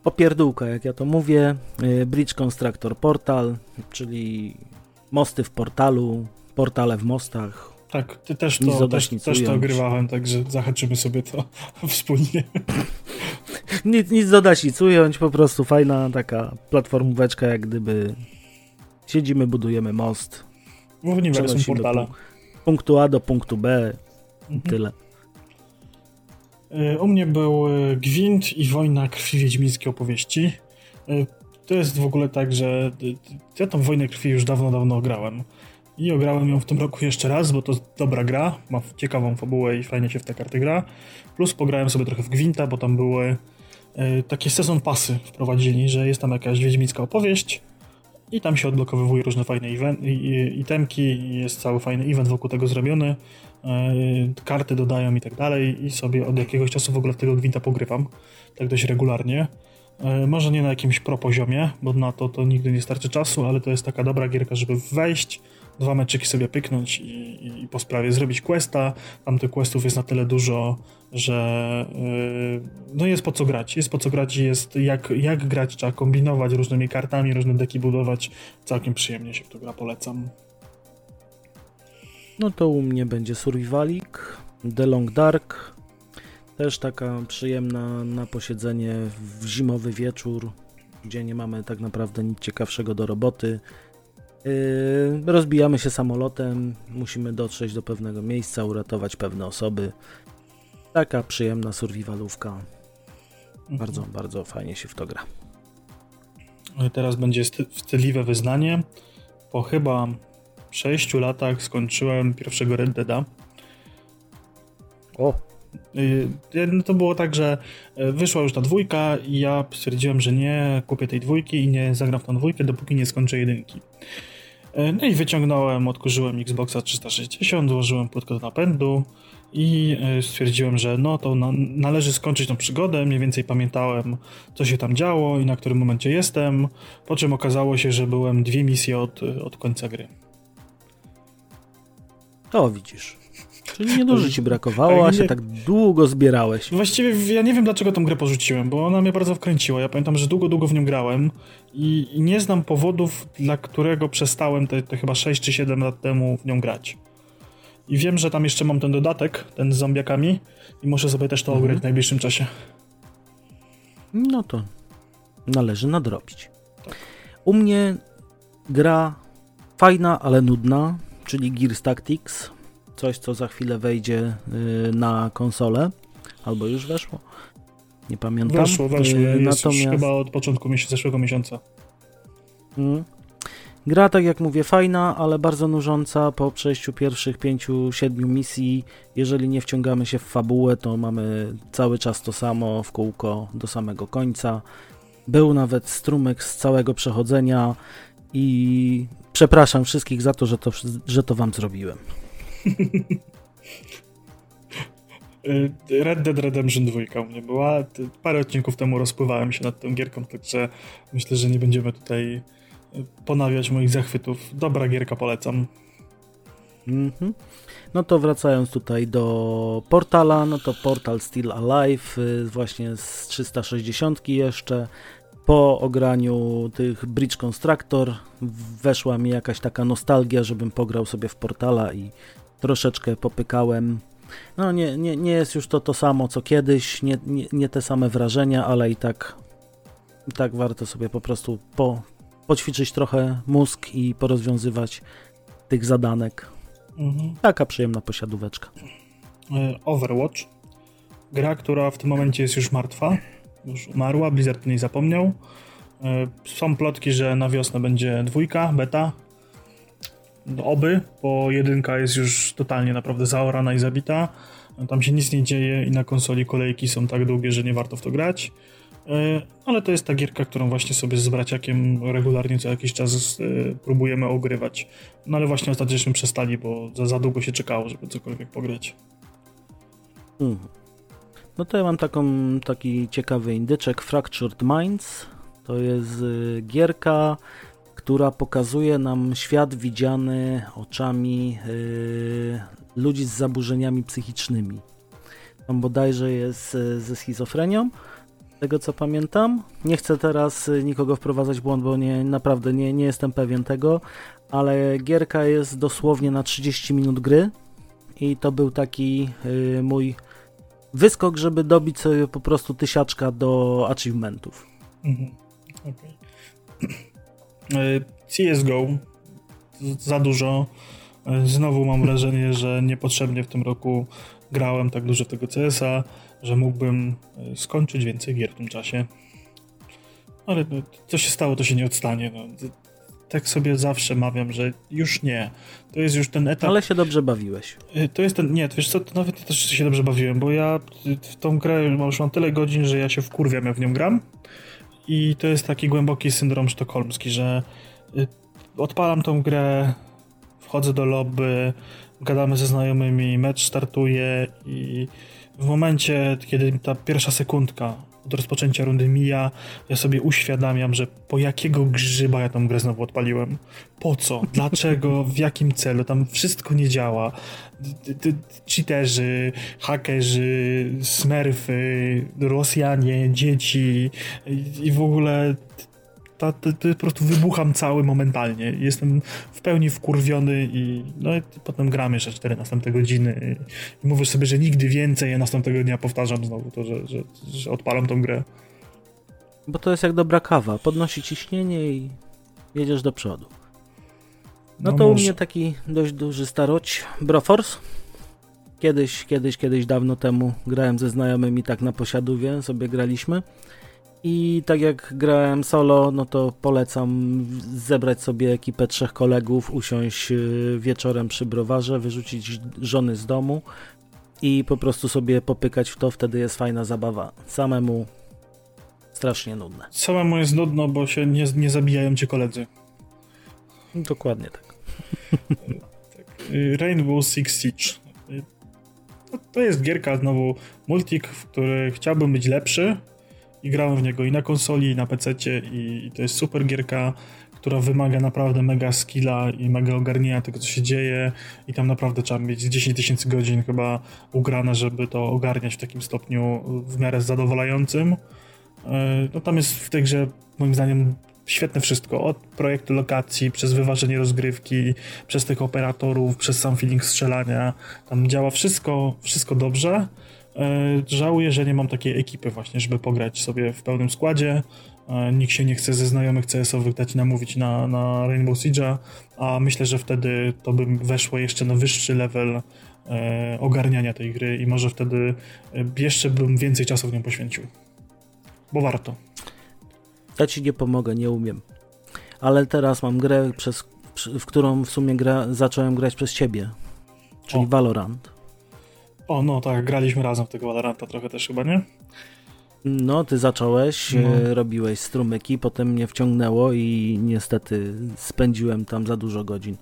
opierdółka, jak ja to mówię. Y, Bridge Constructor Portal, czyli mosty w portalu, portale w mostach. Tak, ty też to, też, też to ogrywałem, także zahaczymy sobie to [LAUGHS] wspólnie. [LAUGHS] nic, nic dodać nic ująć, po prostu fajna taka platformóweczka, jak gdyby siedzimy, budujemy most. W uniwersum portala. punktu A do punktu B mhm. tyle. Y, u mnie był y, Gwint i Wojna Krwi Wiedźmińskiej opowieści. Y, to jest w ogóle tak, że ja tą Wojnę Krwi już dawno, dawno grałem. I ograłem ją w tym roku jeszcze raz, bo to dobra gra, ma ciekawą fabułę i fajnie się w te karty gra. Plus pograłem sobie trochę w Gwinta, bo tam były e, takie sezon pasy wprowadzili, że jest tam jakaś wiedźmińska opowieść i tam się odblokowywuje różne fajne itemki jest cały fajny event wokół tego zrobiony. E, karty dodają i tak dalej i sobie od jakiegoś czasu w ogóle w tego Gwinta pogrywam, tak dość regularnie. E, może nie na jakimś pro poziomie, bo na to to nigdy nie starczy czasu, ale to jest taka dobra gierka, żeby wejść, dwa meczyki sobie pyknąć i, i, po sprawie zrobić questa. Tam tych questów jest na tyle dużo, że yy, no jest po co grać. Jest po co grać i jest jak, jak grać, trzeba kombinować różnymi kartami, różne deki budować. Całkiem przyjemnie się w to gra, polecam. No to u mnie będzie Survivalik, The Long Dark, też taka przyjemna na posiedzenie w zimowy wieczór, gdzie nie mamy tak naprawdę nic ciekawszego do roboty. Yy, rozbijamy się samolotem, musimy dotrzeć do pewnego miejsca, uratować pewne osoby. Taka przyjemna survivalówka. Mhm. Bardzo, bardzo fajnie się w to gra. Teraz będzie wstydliwe wyznanie. Po chyba 6 latach skończyłem pierwszego Red Deada. O! Y, no to było tak, że y, wyszła już ta dwójka i ja stwierdziłem, że nie kupię tej dwójki i nie zagram w tą dwójkę, dopóki nie skończę jedynki. Y, no i wyciągnąłem, odkurzyłem Xboxa 360, złożyłem płytkę do napędu i stwierdziłem, że no to na, należy skończyć tą przygodę. Mniej więcej pamiętałem, co się tam działo i na którym momencie jestem. Po czym okazało się, że byłem dwie misje od, od końca gry. To widzisz. Czyli niedużo ci brakowało, a się tak długo zbierałeś. Właściwie ja nie wiem, dlaczego tą grę porzuciłem, bo ona mnie bardzo wkręciła. Ja pamiętam, że długo, długo w nią grałem i, i nie znam powodów, dla którego przestałem te, te, chyba 6 czy 7 lat temu w nią grać. I wiem, że tam jeszcze mam ten dodatek, ten z zombiakami i muszę sobie też to mhm. ograć w najbliższym czasie. No to należy nadrobić. Tak. U mnie gra fajna, ale nudna, czyli Gears Tactics coś, co za chwilę wejdzie y, na konsolę, albo już weszło. Nie pamiętam. Weszło, weszło. Y, Jest Natomiast... chyba od początku zeszłego miesiąca. Mm. Gra, tak jak mówię, fajna, ale bardzo nużąca. Po przejściu pierwszych pięciu, siedmiu misji, jeżeli nie wciągamy się w fabułę, to mamy cały czas to samo w kółko do samego końca. Był nawet strumyk z całego przechodzenia i przepraszam wszystkich za to, że to, że to wam zrobiłem. [LAUGHS] Red Dead Redemption 2 u mnie była. Parę odcinków temu rozpływałem się nad tą gierką, także myślę, że nie będziemy tutaj e, ponawiać moich zachwytów. Dobra gierka, polecam. Mhm. No to wracając tutaj do portala, no to portal Still Alive, y, właśnie z 360 jeszcze. Po ograniu tych Bridge Constructor weszła mi jakaś taka nostalgia, żebym pograł sobie w portala i troszeczkę popykałem. No nie, nie, nie jest już to to samo co kiedyś, nie, nie, nie te same wrażenia, ale i tak, i tak warto sobie po prostu po, poćwiczyć trochę mózg i porozwiązywać tych zadanek. Mhm. Taka przyjemna posiadóweczka. E, Overwatch. gra, która w tym momencie jest już martwa, już umarła, Blizzard nie zapomniał. E, są plotki, że na wiosnę będzie dwójka, beta. Oby, bo jedynka jest już totalnie naprawdę zaorana i zabita. Tam się nic nie dzieje i na konsoli kolejki są tak długie, że nie warto w to grać. E, ale to jest ta gierka, którą właśnie sobie z braciakiem regularnie co jakiś czas e, próbujemy ogrywać. No ale właśnie ostatecznie przestali, bo za, za długo się czekało, żeby cokolwiek pograć. Hmm. No to ja mam taką, taki ciekawy indyczek Fractured Minds. To jest y, gierka, która pokazuje nam świat widziany oczami yy, ludzi z zaburzeniami psychicznymi. Tam bodajże jest y, ze schizofrenią, tego co pamiętam. Nie chcę teraz y, nikogo wprowadzać w błąd, bo nie, naprawdę nie, nie jestem pewien tego, ale gierka jest dosłownie na 30 minut gry i to był taki yy, mój wyskok, żeby dobić sobie po prostu tysiaczka do achievementów. Mhm. Okay. E, CSGO za dużo. E, znowu mam wrażenie, [LAUGHS] że niepotrzebnie w tym roku grałem tak dużo tego CS-a, że mógłbym e, skończyć więcej gier w tym czasie. Ale co się stało, to się nie odstanie. No tak sobie zawsze mawiam, że już nie. To jest już ten etap. Ale się dobrze bawiłeś. Y, to jest ten. Nie, wiesz co, to nawet też się dobrze bawiłem, bo ja w tą grę już mam tyle godzin, że ja się wkurwiam, jak w nią gram. I to jest taki głęboki syndrom sztokholmski, że y, odpalam tą grę, wchodzę do lobby, gadamy ze znajomymi, mecz startuje i w momencie, kiedy ta pierwsza sekundka od rozpoczęcia rundy mija, ja sobie uświadamiam, że po jakiego grzyba ja tą grę znowu odpaliłem. Po co? Dlaczego? W jakim celu? Tam wszystko nie działa. Cheaterzy, hakerzy, smurfy, Rosjanie, dzieci i w ogóle ta, ta, ta, po prostu wybucham cały momentalnie. Jestem w pełni wkurwiony i, no, i potem gram jeszcze 4 następne godziny i, i mówię sobie, że nigdy więcej, a następnego dnia powtarzam znowu to, że, że, że odpalam tą grę. Bo to jest jak dobra kawa. Podnosi ciśnienie i jedziesz do przodu. No, no to może. u mnie taki dość duży staroć. Broforce. Kiedyś, kiedyś, kiedyś dawno temu grałem ze znajomymi tak na posiadówie, sobie graliśmy. I tak jak grałem solo, no to polecam zebrać sobie ekipę trzech kolegów, usiąść y, wieczorem przy browarze, wyrzucić żony z domu i po prostu sobie popykać w to, wtedy jest fajna zabawa. Samemu strasznie nudne. Samemu jest nudno, bo się nie, nie zabijają cię koledzy. Dokładnie tak. tak. Y, Rainbow Six Siege. Y, to jest gierka znowu multik, w której chciałbym być lepszy, i grałem w niego i na konsoli, i na PC i, i to jest super gierka, która wymaga naprawdę mega skilla i mega ogarnienia tego, co się dzieje i tam naprawdę trzeba mieć 10 tysięcy godzin chyba ugrane, żeby to ogarniać w takim stopniu w miarę zadowalającym. E, no tam jest w tej grze moim zdaniem świetne wszystko, od projektu lokacji, przez wyważenie rozgrywki, przez tych operatorów, przez sam feeling strzelania, tam działa wszystko, wszystko dobrze. E, żałuję, że nie mam takiej ekipy właśnie, żeby pograć sobie w pełnym składzie. E, nikt się nie chce ze znajomych CS-owych dać namówić na, na Rainbow Siege'a, a myślę, że wtedy to by weszło jeszcze na wyższy level e, ogarniania tej gry i może wtedy jeszcze bym więcej czasu w nią poświęcił. Bo warto. Ja ci nie pomogę, nie umiem. Ale teraz mam grę, przez, w którą w sumie gra, zacząłem grać przez ciebie, czyli o. Valorant. O, no tak, graliśmy razem w tego Valoranta trochę też chyba, nie? No, ty zacząłeś, no. E, robiłeś strumyki, potem mnie wciągnęło i niestety spędziłem tam za dużo godzin.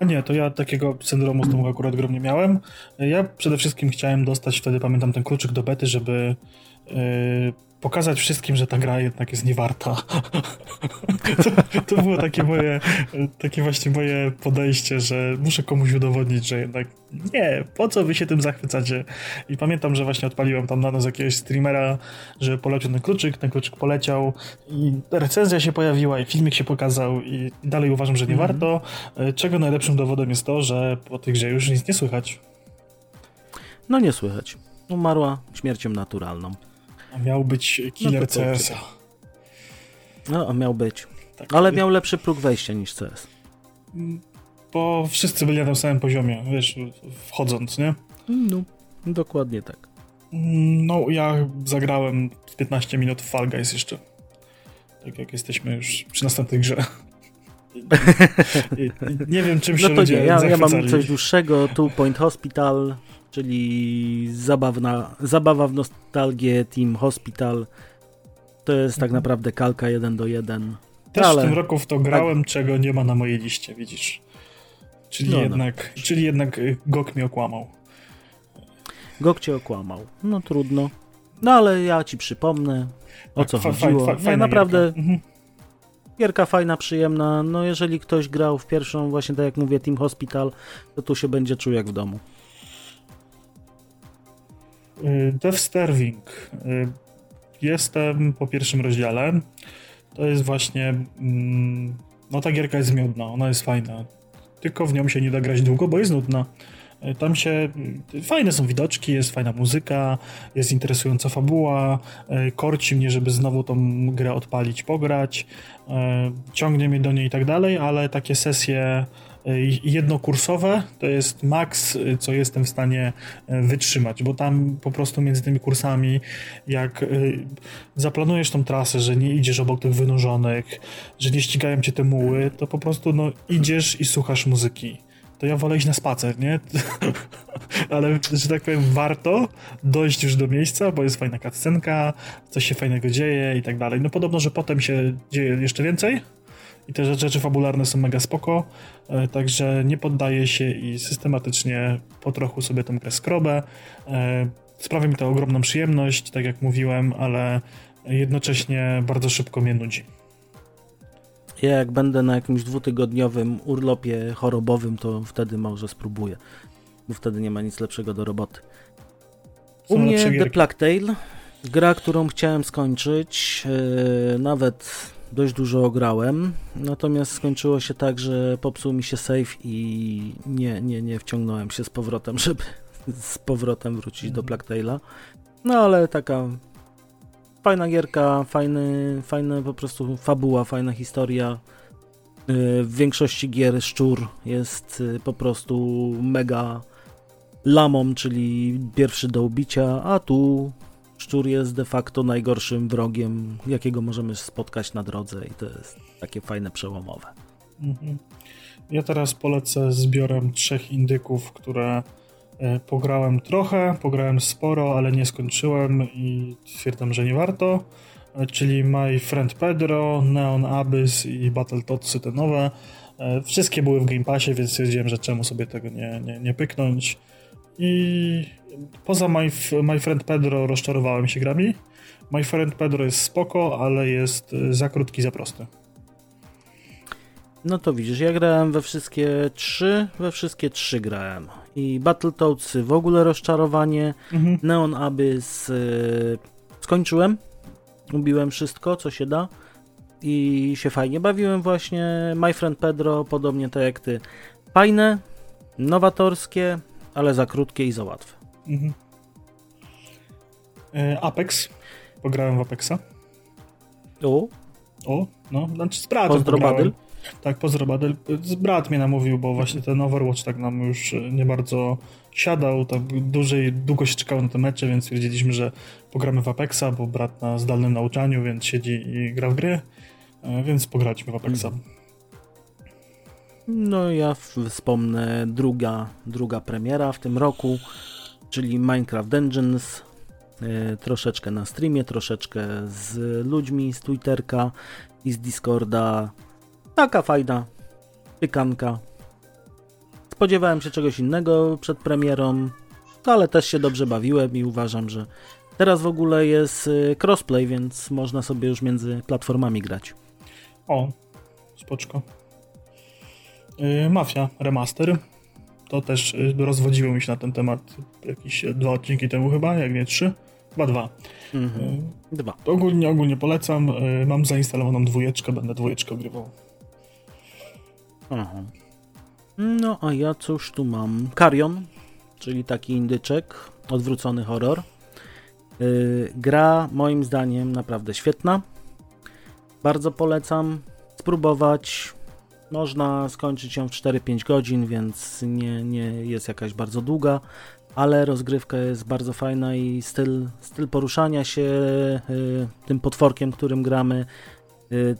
A nie, to ja takiego syndromu z tym akurat grom nie miałem. Ja przede wszystkim chciałem dostać wtedy, pamiętam, ten kluczyk do bety, żeby pokazać wszystkim, że ta gra jednak jest niewarta. [LAUGHS] to, to było takie moje, takie właśnie moje podejście, że muszę komuś udowodnić, że jednak nie, po co wy się tym zachwycacie? I pamiętam, że właśnie odpaliłem tam na nas jakiegoś streamera, że poleciał ten kluczyk, ten kluczyk poleciał i recenzja się pojawiła i filmik się pokazał i dalej uważam, że nie mm -hmm. warto, czego najlepszym dowodem jest to, że po tych grze już nic nie słychać. No nie słychać. Umarła śmiercią naturalną. A miał być killer no CS-a. No, a miał być. Tak. Ale miał lepszy próg wejścia niż CS. Bo wszyscy byli na tym samym poziomie, wiesz, wchodząc, nie? No, dokładnie tak. No, ja zagrałem 15 minut w Fall Guys jeszcze. Tak jak jesteśmy już przy następnej grze. [LAUGHS] nie wiem, czym się no to ludzie nie, ja, ja mam coś dłuższego. Two Point Hospital, czyli zabawna, zabawa w nostalgię Team Hospital. To jest tak mhm. naprawdę kalka 1 do 1. Też ale... w tym roku w to grałem, tak. czego nie ma na mojej liście, widzisz. Czyli, no, no. jednak, no. czyli jednak y, Gok mi okłamał. Gok cię okłamał. No trudno. No ale ja ci przypomnę, o tak, co fa, chodziło. Fa, fa, naprawdę gierka. Mhm. gierka fajna, przyjemna. No jeżeli ktoś grał w pierwszą, właśnie tak jak mówię, Team Hospital, to tu się będzie czuł jak w domu. Y, Death Starving. Y, jestem po pierwszym rozdziale. To jest właśnie. Mm, no ta gierka jest miodna, ona jest fajna. Tylko w nią się nie da grać długo, bo jest nudna. Y, tam się. Fajne są widoczki, jest fajna muzyka, jest interesująca fabuła. Korci mnie, żeby znowu tą grę odpalić, pograć. Ciągnie mnie do niej i tak dalej, ale takie sesje jednokursowe to jest maks, y, co jestem w stanie y, wytrzymać, bo tam po prostu między tymi kursami, jak zaplanujesz tą trasę, że nie idziesz obok tych wynurzonych, że nie ścigają cię te muły, to po prostu no, idziesz i słuchasz muzyki. To ja wolę iść na spacer, nie? [LAUGHS] Ale, że tak powiem, warto dojść już do miejsca, bo jest fajna cutscenka, coś się fajnego dzieje i tak dalej. No podobno, że potem się dzieje jeszcze więcej, i te rzeczy fabularne są mega spoko, także nie poddaję się i systematycznie po trochu sobie tę grę skrobę. E, sprawia mi to ogromną przyjemność, tak jak mówiłem, ale jednocześnie bardzo szybko mnie nudzi. Ja jak będę na jakimś dwutygodniowym urlopie chorobowym, to wtedy może spróbuję, bo wtedy nie ma nic lepszego do roboty. U mnie The Plague Tale, gra, którą chciałem skończyć, yy, nawet dość dużo ograłem, natomiast skończyło się tak, że popsuł mi się save i nie, nie, nie wciągnąłem się z powrotem, [LAUGHS] żeby z powrotem wrócić do Black Taila. No ale taka fajna gierka, fajny, fajna po prostu fabuła, fajna historia. Y, w większości gier szczur jest y, po prostu mega lamą, czyli pierwszy do ubicia, a tu szczur jest de facto najgorszym wrogiem, jakiego możemy spotkać na drodze i to jest takie fajne, przełomowe. Mhm. Ja teraz polecę zbiorem trzech indyków, które e, pograłem trochę, pograłem sporo, ale nie skończyłem i stwierdzam, że nie warto. E, czyli My Friend Pedro, Neon Abyss i Battletoadsy te nowe. E, wszystkie były w Game Passie, więc stwierdziłem, że czemu sobie tego nie, nie, nie pyknąć. I poza My, My Friend Pedro rozczarowałem się grami. My Friend Pedro jest spoko, ale jest y, za krótki, za prosty. No to widzisz, ja grałem we wszystkie trzy, we wszystkie trzy grałem. I Battletoads w ogóle rozczarowanie, mhm. Neon Abyss yy, skończyłem, ubiłem wszystko, co się da i się fajnie bawiłem właśnie. My Friend Pedro, podobnie tak jak ty, fajne, nowatorskie, ale za krótkie i za łatwe. Mhm. E, Apex. Pograłem w Apexa. O? O, no, znaczy z bratem Pozdro pograłem. Tak, pozdro Badel. Brat mnie namówił, bo właśnie ten Overwatch tak nam już e, nie bardzo siadał, tak dłużej, długo się czekało na te mecze, więc stwierdziliśmy, że pogramy w Apexa, bo brat na zdalnym nauczaniu, więc siedzi i gra w gry, e, więc pograliśmy w Apexa. Mhm. No ja wspomnę druga, druga premiera w tym roku, czyli Minecraft Dungeons. E, troszeczkę na streamie, troszeczkę z ludźmi z Twitterka i z Discorda. Taka fajna pykanka. Spodziewałem się czegoś innego przed premierą, ale też się dobrze bawiłem i uważam, że teraz w ogóle jest e, crossplay, więc można sobie już między platformami grać. O, spoczko. Y, Mafia Remaster. To też y, rozwodziło mi się na ten temat jakieś dwa odcinki temu chyba, jak nie trzy. Chyba dwa. Mhm. Y, dwa. Ogólnie, ogólnie polecam. Mam zainstalowaną dwójeczkę, będę dwójeczkę ogrywał. Aha. No, a ja cóż tu mam? Karion, czyli taki indyczek, odwrócony horror. Yy, gra moim zdaniem naprawdę świetna. Bardzo polecam spróbować. Można skończyć ją w 4-5 godzin, więc nie, nie jest jakaś bardzo długa. ale rozgrywka jest bardzo fajna i styl, styl poruszania się y, tym potworkiem, którym gramy. Y,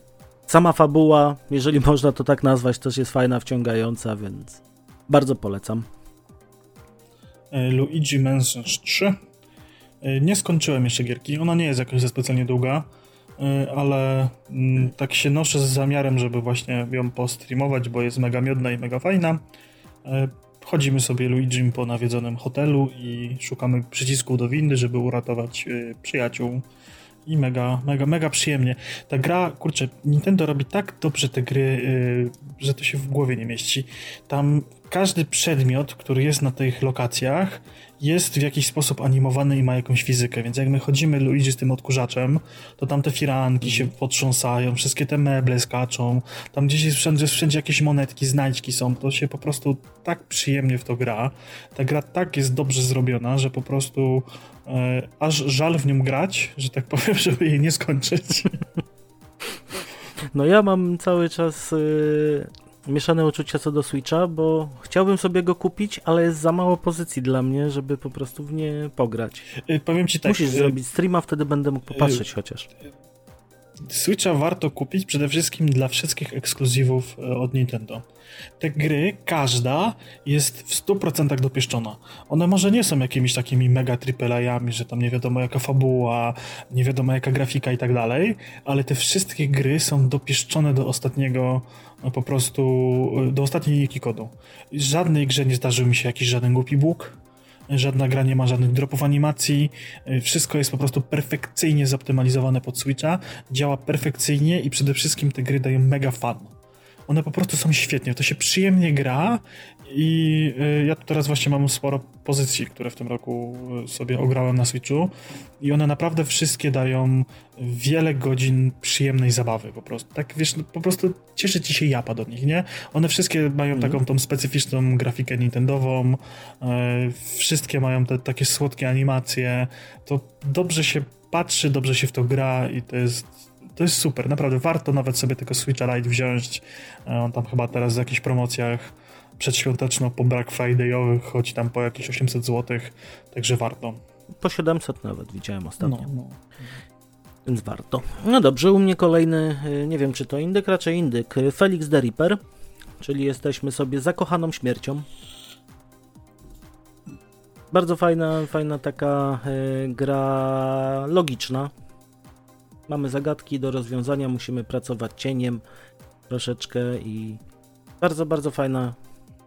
sama fabuła, jeżeli [LAUGHS] można to tak nazwać, też jest fajna, wciągająca, więc bardzo polecam. E, Luigi Mansion 3. E, nie skończyłem jeszcze gierki. Ona nie jest jakoś za specjalnie długa, ale mm, tak się noszę z zamiarem, żeby właśnie ją postreamować, bo jest mega miodna i mega fajna. Chodzimy sobie Luigi po nawiedzonym hotelu i szukamy przycisku do windy, żeby uratować przyjaciół. I mega, mega, mega przyjemnie. Ta gra, kurczę, Nintendo robi tak dobrze te gry, że to się w głowie nie mieści. Tam każdy przedmiot, który jest na tych lokacjach, jest w jakiś sposób animowany i ma jakąś fizykę, więc jak my chodzimy Luigi z tym odkurzaczem, to tam te firanki się potrząsają, wszystkie te meble skaczą, tam gdzieś jest wszędzie, wszędzie jakieś monetki, znajdźki są, to się po prostu tak przyjemnie w to gra. Ta gra tak jest dobrze zrobiona, że po prostu e, aż żal w nią grać, że tak powiem, [LAUGHS] żeby jej nie skończyć. No ja mam cały czas y, mieszane uczucia co do Switcha, bo chciałbym sobie go kupić, ale jest za mało pozycji dla mnie, żeby po prostu w nie pograć. Yy, powiem ci tak. Musisz yy, zrobić streama, wtedy będę mógł popatrzeć yy, chociaż. Switcha warto kupić przede wszystkim dla wszystkich ekskluzywów od Nintendo. Te gry, każda jest w 100% dopieszczona. One może nie są jakimiś takimi mega AAA-ami, że tam nie wiadomo jaka fabuła, nie wiadomo jaka grafika i tak dalej, ale te wszystkie gry są dopieszczone do ostatniego no, po prostu, do ostatniej linijki kodu. Żadnej grze nie zdarzył mi się jakiś żaden głupi bóg, żadna gra nie ma żadnych dropów animacji, wszystko jest po prostu perfekcyjnie zoptymalizowane pod Switcha, działa perfekcyjnie i przede wszystkim te gry dają mega fan. One po prostu są świetnie, to się przyjemnie gra i y, ja tu teraz właśnie mam sporo pozycji, które w tym roku y, sobie ograłem na Switchu i one naprawdę wszystkie dają wiele godzin przyjemnej zabawy po prostu. Tak wiesz, no, po prostu cieszy ci się japa do nich, nie? One wszystkie mają mm. taką tą specyficzną grafikę nintendową, e, wszystkie mają te takie słodkie animacje, to dobrze się patrzy, dobrze się w to gra i to jest to jest super, naprawdę warto nawet sobie tego Switcha Lite wziąć. E, on tam chyba teraz w jakichś promocjach przedświąteczno po Black Friday'owych, choć tam po jakieś 800 zł, także warto. Po 700 nawet widziałem ostatnio. No, no. Więc warto. No dobrze, u mnie kolejny, y, nie wiem czy to indyk, raczej indyk, Felix the Reaper, czyli jesteśmy sobie zakochaną śmiercią. Bardzo fajna, fajna taka y, gra logiczna. Mamy zagadki do rozwiązania, musimy pracować cieniem troszeczkę i bardzo, bardzo fajna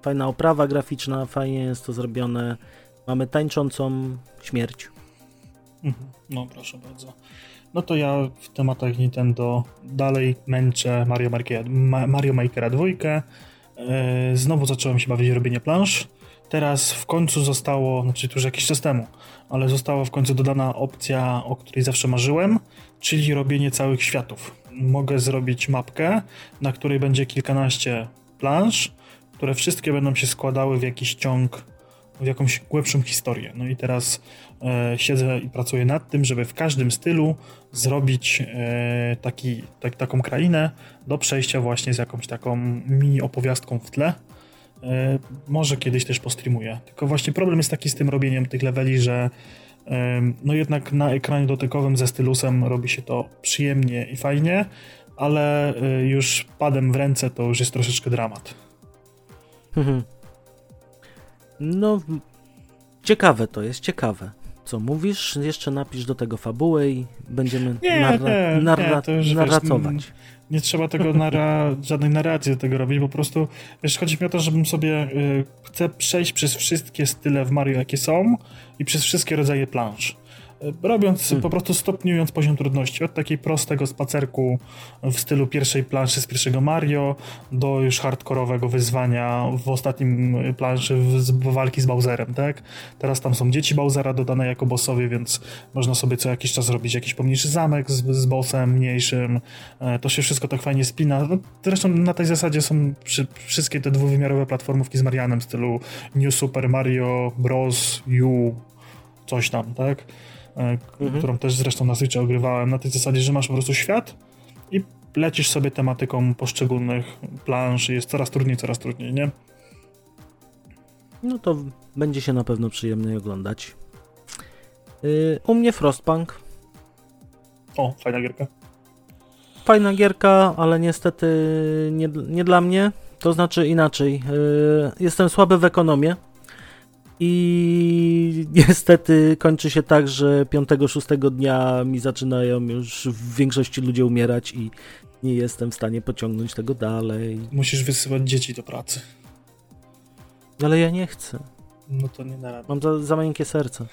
Fajna oprawa graficzna, fajnie jest to zrobione. Mamy tańczącą śmierć. Mhm. No proszę bardzo. No to ja w tematach Nintendo dalej męczę Mario, Maker, Mario Makera 2. E, znowu zacząłem się bawić robienie plansz. Teraz w końcu zostało, znaczy to już jakiś czas temu, ale została w końcu dodana opcja, o której zawsze marzyłem, czyli robienie całych światów. Mogę zrobić mapkę, na której będzie kilkanaście plansz, które wszystkie będą się składały w jakiś ciąg, w jakąś głębszą historię. No i teraz e, siedzę i pracuję nad tym, żeby w każdym stylu zrobić e, taki, tak, taką krainę do przejścia właśnie z jakąś taką mini opowiastką w tle. E, może kiedyś też postreamuję. Tylko właśnie problem jest taki z tym robieniem tych leveli, że no jednak na ekranie dotykowym ze stylusem robi się to przyjemnie i fajnie, ale e, już padem w ręce to już jest troszeczkę dramat. Mhm. No, ciekawe to jest, ciekawe. Co mówisz? Jeszcze napisz do tego fabułę i będziemy nie, narra nie, narra nie, narracować. Wiesz, nie trzeba tego nara żadnej narracji do tego robić, po prostu wiesz, chodzi mi o to, żebym sobie y, chcę przejść przez wszystkie style w Mario, jakie są i przez wszystkie rodzaje plansz robiąc, hmm. po prostu stopniując poziom trudności od takiej prostego spacerku w stylu pierwszej planszy z pierwszego Mario do już hardkorowego wyzwania w ostatnim planszy z walki z Bowserem, tak? Teraz tam są dzieci Bowsera dodane jako bossowie, więc można sobie co jakiś czas robić jakiś pomniejszy zamek z, z bossem mniejszym. E, to się wszystko tak fajnie spina. No, zresztą na tej zasadzie są przy, wszystkie te dwuwymiarowe platformówki z Marianem w stylu New Super Mario Bros. U coś tam, tak? E, mhm. którą też zresztą na Switchu ogrywałem, na tej zasadzie, że masz po prostu świat i lecisz sobie tematyką poszczególnych plansz i jest coraz trudniej, coraz trudniej, nie? No to będzie się na pewno przyjemniej oglądać. Yy, u mnie Frostpunk. O, fajna gierka. Fajna gierka, ale niestety nie, nie dla mnie. To znaczy inaczej. Yy, jestem słaby w ekonomię. I [LAUGHS] niestety kończy się tak, że 5-6 dnia mi zaczynają już w większości ludzie umierać i nie jestem w stanie pociągnąć tego dalej. Musisz wysyłać dzieci do pracy. Ale ja nie chcę. No to nie na Mam za, za miękkie serce.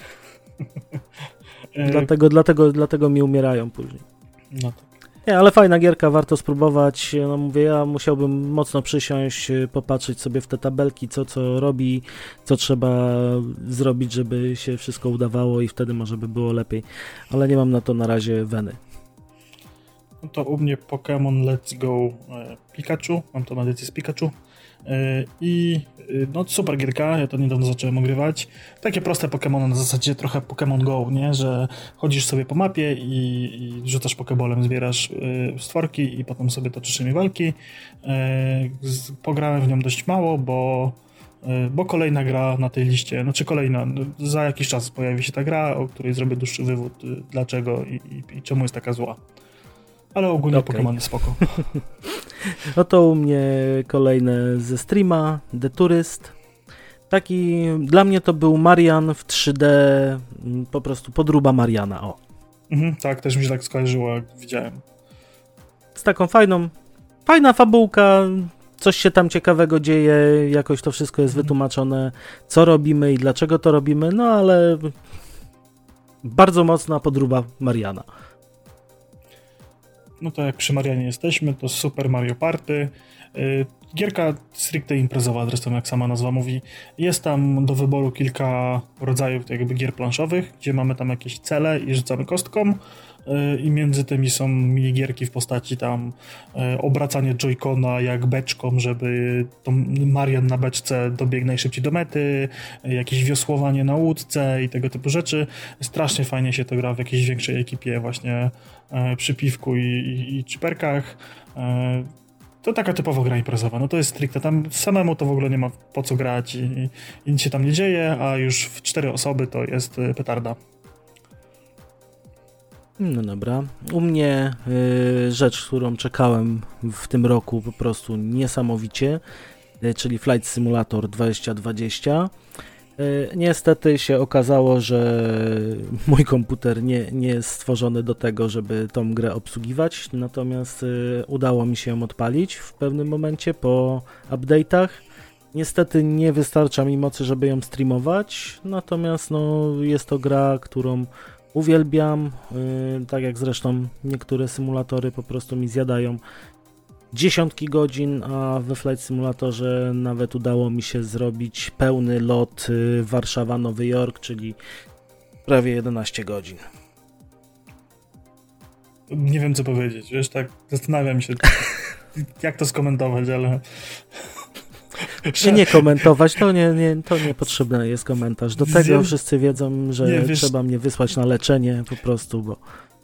[LAUGHS] dlatego, dlatego, dlatego mi umierają później. No tak. Nie, ale fajna gierka, warto spróbować. No mówię, ja musiałbym mocno przysiąść, popatrzeć sobie w te tabelki, co co robi, co trzeba zrobić, żeby się wszystko udawało i wtedy może by było lepiej. Ale nie mam na to na razie weny. No to u mnie Pokémon Let's Go e, Pikachu. Mam to na edycję z Pikachu. E, I e, no super gierka, ja to niedawno zacząłem ogrywać. Takie proste Pokémon na zasadzie trochę Pokémon Go, nie? Że chodzisz sobie po mapie i, i rzucasz Pokébolem, zbierasz stworki i potem sobie toczysz nimi walki. Pograłem w nią dość mało, bo bo kolejna gra na tej liście, znaczy kolejna, no, za jakiś czas pojawi się ta gra, o której zrobię dłuższy wywód, dlaczego i, i, i czemu jest taka zła. Ale ogólnie okay. Pokémon jest spoko. [LAUGHS] no to u mnie kolejne ze streama, The Tourist. Taki, dla mnie to był Marian w 3D, mm, po prostu podruba Mariana, o. Mhm, tak, też mi się tak skojarzyło, jak widziałem. Z taką fajną, fajna fabułka, coś się tam ciekawego dzieje, jakoś to wszystko jest mhm. wytłumaczone, co robimy i dlaczego to robimy, no ale bardzo mocna podruba Mariana. No to jak przy Marianie jesteśmy, to Super Mario Party. Y, gierka stricte imprezowa, zresztą jak sama nazwa mówi. Jest tam do wyboru kilka rodzajów jakby gier planszowych, gdzie mamy tam jakieś cele i rzucamy kostką i między tymi są minigierki w postaci tam y, obracanie joycona jak beczką, żeby to Marian na beczce dobiegł najszybciej do mety, jakieś wiosłowanie na łódce i tego typu rzeczy. Strasznie fajnie się to gra w jakiejś większej ekipie właśnie E, przy piwku i, i, i czyperkach. E, to taka typowa gra imprezowa. No to jest stricte. Tam samemu to w ogóle nie ma po co grać i, i nic się tam nie dzieje, a już w cztery osoby to jest e, petarda. No dobra. U mnie y, rzecz, którą czekałem w tym roku po prostu niesamowicie, y, czyli Flight Simulator 2020. E, niestety się okazało, że [LAUGHS] mój komputer nie, nie jest stworzony do tego, żeby tą grę obsługiwać, natomiast e, udało mi się ją odpalić w pewnym momencie po update'ach. Niestety nie wystarcza mi mocy, żeby ją streamować, natomiast no, jest to gra, którą uwielbiam, e, tak jak zresztą niektóre symulatory po prostu mi zjadają dziesiątki godzin, a we Flight Simulatorze nawet udało mi się zrobić pełny lot y, Warszawa-Nowy Jork, czyli prawie 11 godzin. Nie wiem co powiedzieć, wiesz, tak zastanawiam się, [LAUGHS] jak to skomentować, ale... Nie, nie komentować, to nie, nie, to niepotrzebny jest komentarz. Do tego wszyscy wiedzą, że nie, wiesz... trzeba mnie wysłać na leczenie po prostu, bo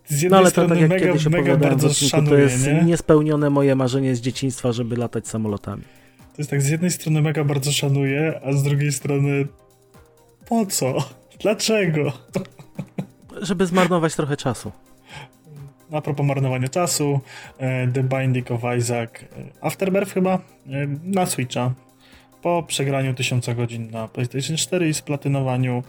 z jednej no ale strony to tak jak mega, kiedyś mega bardzo odcinku, szanuję, to jest nie? niespełnione moje marzenie z dzieciństwa, żeby latać samolotami. To jest tak, z jednej strony mega bardzo szanuję, a z drugiej strony po co? [LAUGHS] Dlaczego? [LAUGHS] Żeby zmarnować trochę czasu. A propos marnowania czasu, e, The Binding of Isaac e, Afterbirth chyba e, na Switcha. Po przegraniu tysiąca godzin na PlayStation 4 i splatynowaniu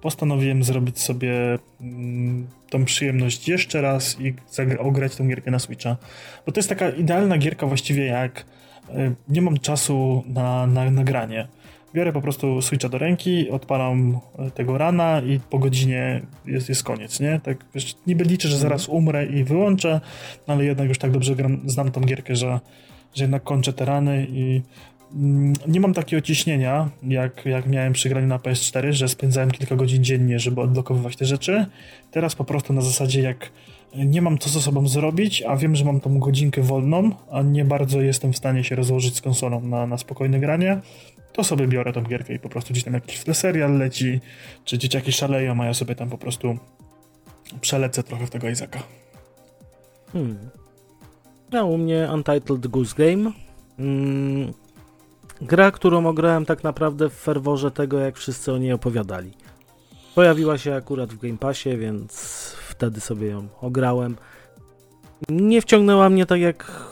postanowiłem zrobić sobie mm, tą przyjemność jeszcze raz i ograć tą gierkę na Switcha. Bo to jest taka idealna gierka właściwie jak y, nie mam czasu na, na nagranie. Biorę po prostu Switcha do ręki, odpalam y, tego rana i po godzinie jest, jest koniec, nie? Tak, wiesz, niby liczę, że mhm. zaraz umrę i wyłączę, ale jednak już tak dobrze gram, znam tą gierkę, że, że jednak kończę te rany i nie mam takiego ciśnienia, jak, jak miałem przy graniu na PS4, że spędzałem kilka godzin dziennie, żeby odblokowywać te rzeczy. Teraz po prostu na zasadzie, jak nie mam co ze sobą zrobić, a wiem, że mam tą godzinkę wolną, a nie bardzo jestem w stanie się rozłożyć z konsolą na, na spokojne granie, to sobie biorę tą gierkę i po prostu gdzieś tam jakiś serial leci, czy dzieciaki szaleją, a ja sobie tam po prostu przelecę trochę w tego Izaka. Hmm. No, u mnie Untitled Goose Game. Hmm gra, którą ograłem tak naprawdę w ferworze tego, jak wszyscy o niej opowiadali. Pojawiła się akurat w Game Passie, więc wtedy sobie ją ograłem. Nie wciągnęła mnie tak, jak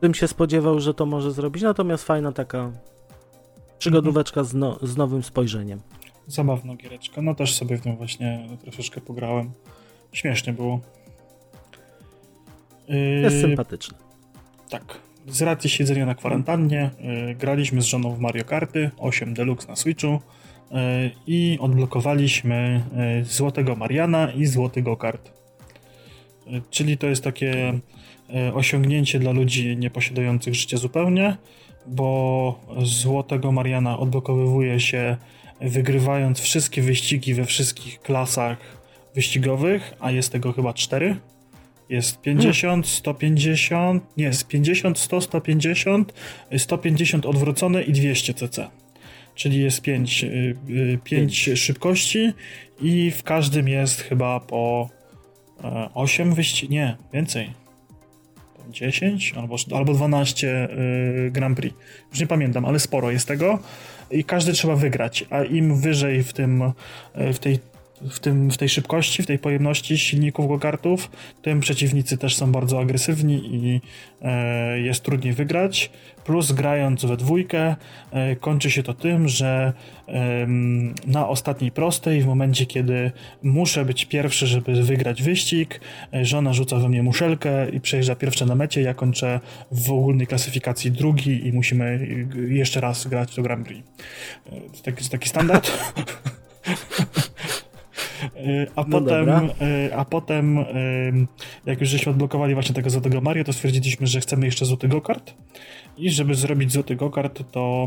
bym się spodziewał, że to może zrobić, natomiast fajna taka przygodóweczka z, no, z nowym spojrzeniem. Zabawna giereczka. No też sobie w nią właśnie troszeczkę pograłem. Śmiesznie było. Jest yy, sympatyczny. Tak. Z racji siedzenia na kwarantannie yy, graliśmy z żoną w Mario Karty 8 Deluxe na Switchu yy, i odblokowaliśmy yy, Złotego Mariana i Złoty Go-Kart. Yy, czyli to jest takie yy, osiągnięcie dla ludzi nieposiadających życia zupełnie, bo Złotego Mariana odblokowywuje się wygrywając wszystkie wyścigi we wszystkich klasach wyścigowych, a jest tego chyba 4 jest 50, 150, nie, jest 50, 100, 150, 150 odwrócone i 200 cc. Czyli jest 5, 5 szybkości i w każdym jest chyba po 8 wyścigów, nie, więcej. 10 albo, albo 12 y, Grand Prix. Już nie pamiętam, ale sporo jest tego i każdy trzeba wygrać, a im wyżej w tym, y, w tej w, tym, w tej szybkości, w tej pojemności silników go-kartów, tym przeciwnicy też są bardzo agresywni i e, jest trudniej wygrać. Plus grając we dwójkę e, kończy się to tym, że e, na ostatniej prostej, w momencie kiedy muszę być pierwszy, żeby wygrać wyścig, e, żona rzuca we mnie muszelkę i przejeżdża pierwsza na mecie, ja kończę w ogólnej klasyfikacji drugi i musimy jeszcze raz grać do Grand Prix. E, taki, taki standard. [LAUGHS] Y, a, no potem, y, a potem, jak już żeśmy odblokowali właśnie tego złotego Mario, to stwierdziliśmy, że chcemy jeszcze złoty go-kart. I żeby zrobić złoty go-kart, to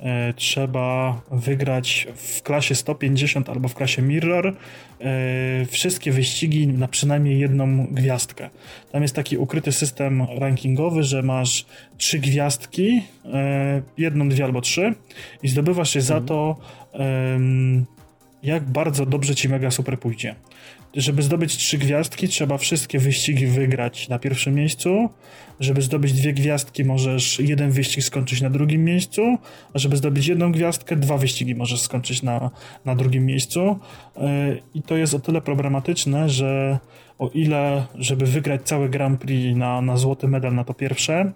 e, trzeba wygrać w klasie 150 albo w klasie Mirror e, wszystkie wyścigi na przynajmniej jedną gwiazdkę. Tam jest taki ukryty system rankingowy, że masz trzy gwiazdki, e, jedną, dwie albo trzy i zdobywasz je mhm. za to jak bardzo dobrze ci mega super pójdzie. Żeby zdobyć trzy gwiazdki, trzeba wszystkie wyścigi wygrać na pierwszym miejscu. Żeby zdobyć dwie gwiazdki, możesz jeden wyścig skończyć na drugim miejscu, a żeby zdobyć jedną gwiazdkę, dwa wyścigi możesz skończyć na, na drugim miejscu. E, I to jest o tyle problematyczne, że o ile, żeby wygrać cały Grand Prix na, na złoty medal na to pierwsze,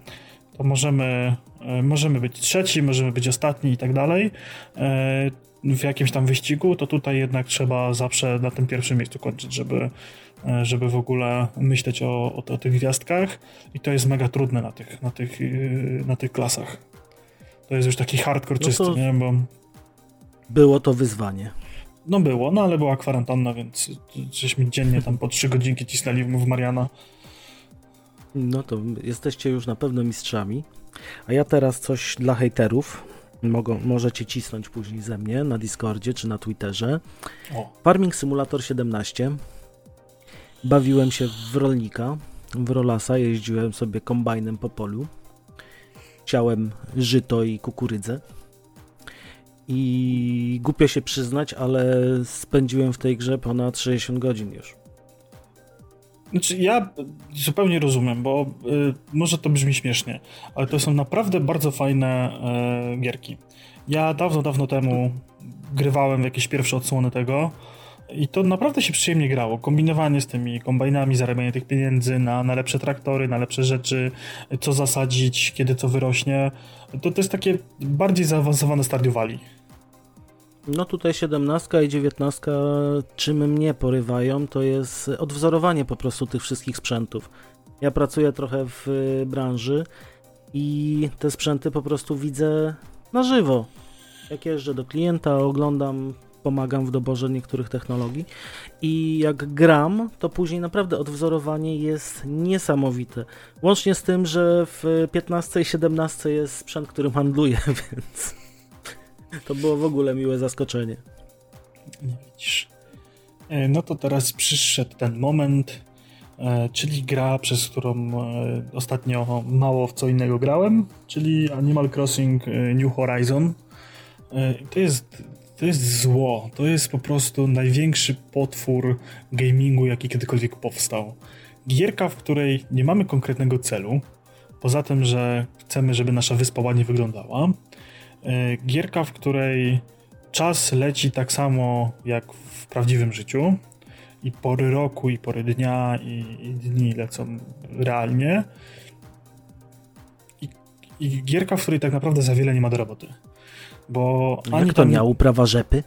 to możemy, e, możemy być trzeci, możemy być ostatni i tak dalej e, w jakimś tam wyścigu, to tutaj jednak trzeba zawsze na tym pierwszym miejscu kończyć, żeby, e, żeby w ogóle myśleć o, o, o tych gwiazdkach i to jest mega trudne na tych, na tych, e, na tych klasach. To jest już taki hardcore no czysty, nie? Bo... Było to wyzwanie. No było, no ale była kwarantanna, więc żeśmy dziennie tam po trzy godzinki cisnęli w Mariana. No to jesteście już na pewno mistrzami. A ja teraz coś dla hejterów mogą, możecie cisnąć później ze mnie na Discordzie czy na Twitterze. O. Farming Simulator 17. Bawiłem się w rolnika, w rolasa, jeździłem sobie kombajnem po polu. Chciałem żyto i kukurydzę. I głupio się przyznać, ale spędziłem w tej grze ponad 60 godzin już. Znaczy, ja zupełnie rozumiem, bo y, może to brzmi śmiesznie, ale to są naprawdę bardzo fajne y, gierki. Ja dawno, dawno temu grywałem w jakieś pierwsze odsłony tego i to naprawdę się przyjemnie grało. Kombinowanie z tymi kombajnami, zarabianie tych pieniędzy na, na lepsze traktory, na lepsze rzeczy, co zasadzić, kiedy co wyrośnie. To, to jest takie bardziej zaawansowane Valley. No tutaj 17 i 19 czym mnie porywają, to jest odwzorowanie po prostu tych wszystkich sprzętów. Ja pracuję trochę w branży i te sprzęty po prostu widzę na żywo. Jak jeżdżę do klienta, oglądam, pomagam w doborze niektórych technologii i jak gram, to później naprawdę odwzorowanie jest niesamowite. Łącznie z tym, że w 15 i 17 jest sprzęt, którym handluję, [LAUGHS] więc to było w ogóle miłe zaskoczenie. Nie widzisz. E, no to teraz przyszedł ten moment, e, czyli gra, przez którą e, ostatnio mało w co innego grałem, czyli Animal Crossing New Horizon. To jest, to jest zło, to jest po prostu największy potwór gamingu, jaki kiedykolwiek powstał. Gierka, w której nie mamy konkretnego celu, Poza tym, że chcemy, żeby nasza wyspa ładnie wyglądała. E, gierka, w której czas leci tak samo jak w prawdziwym życiu i pory roku, i pory dnia, i, i dni lecą realnie. I, I, gierka, w której tak naprawdę za wiele nie ma do roboty. Bo Jak to tam... miał uprawa rzepy?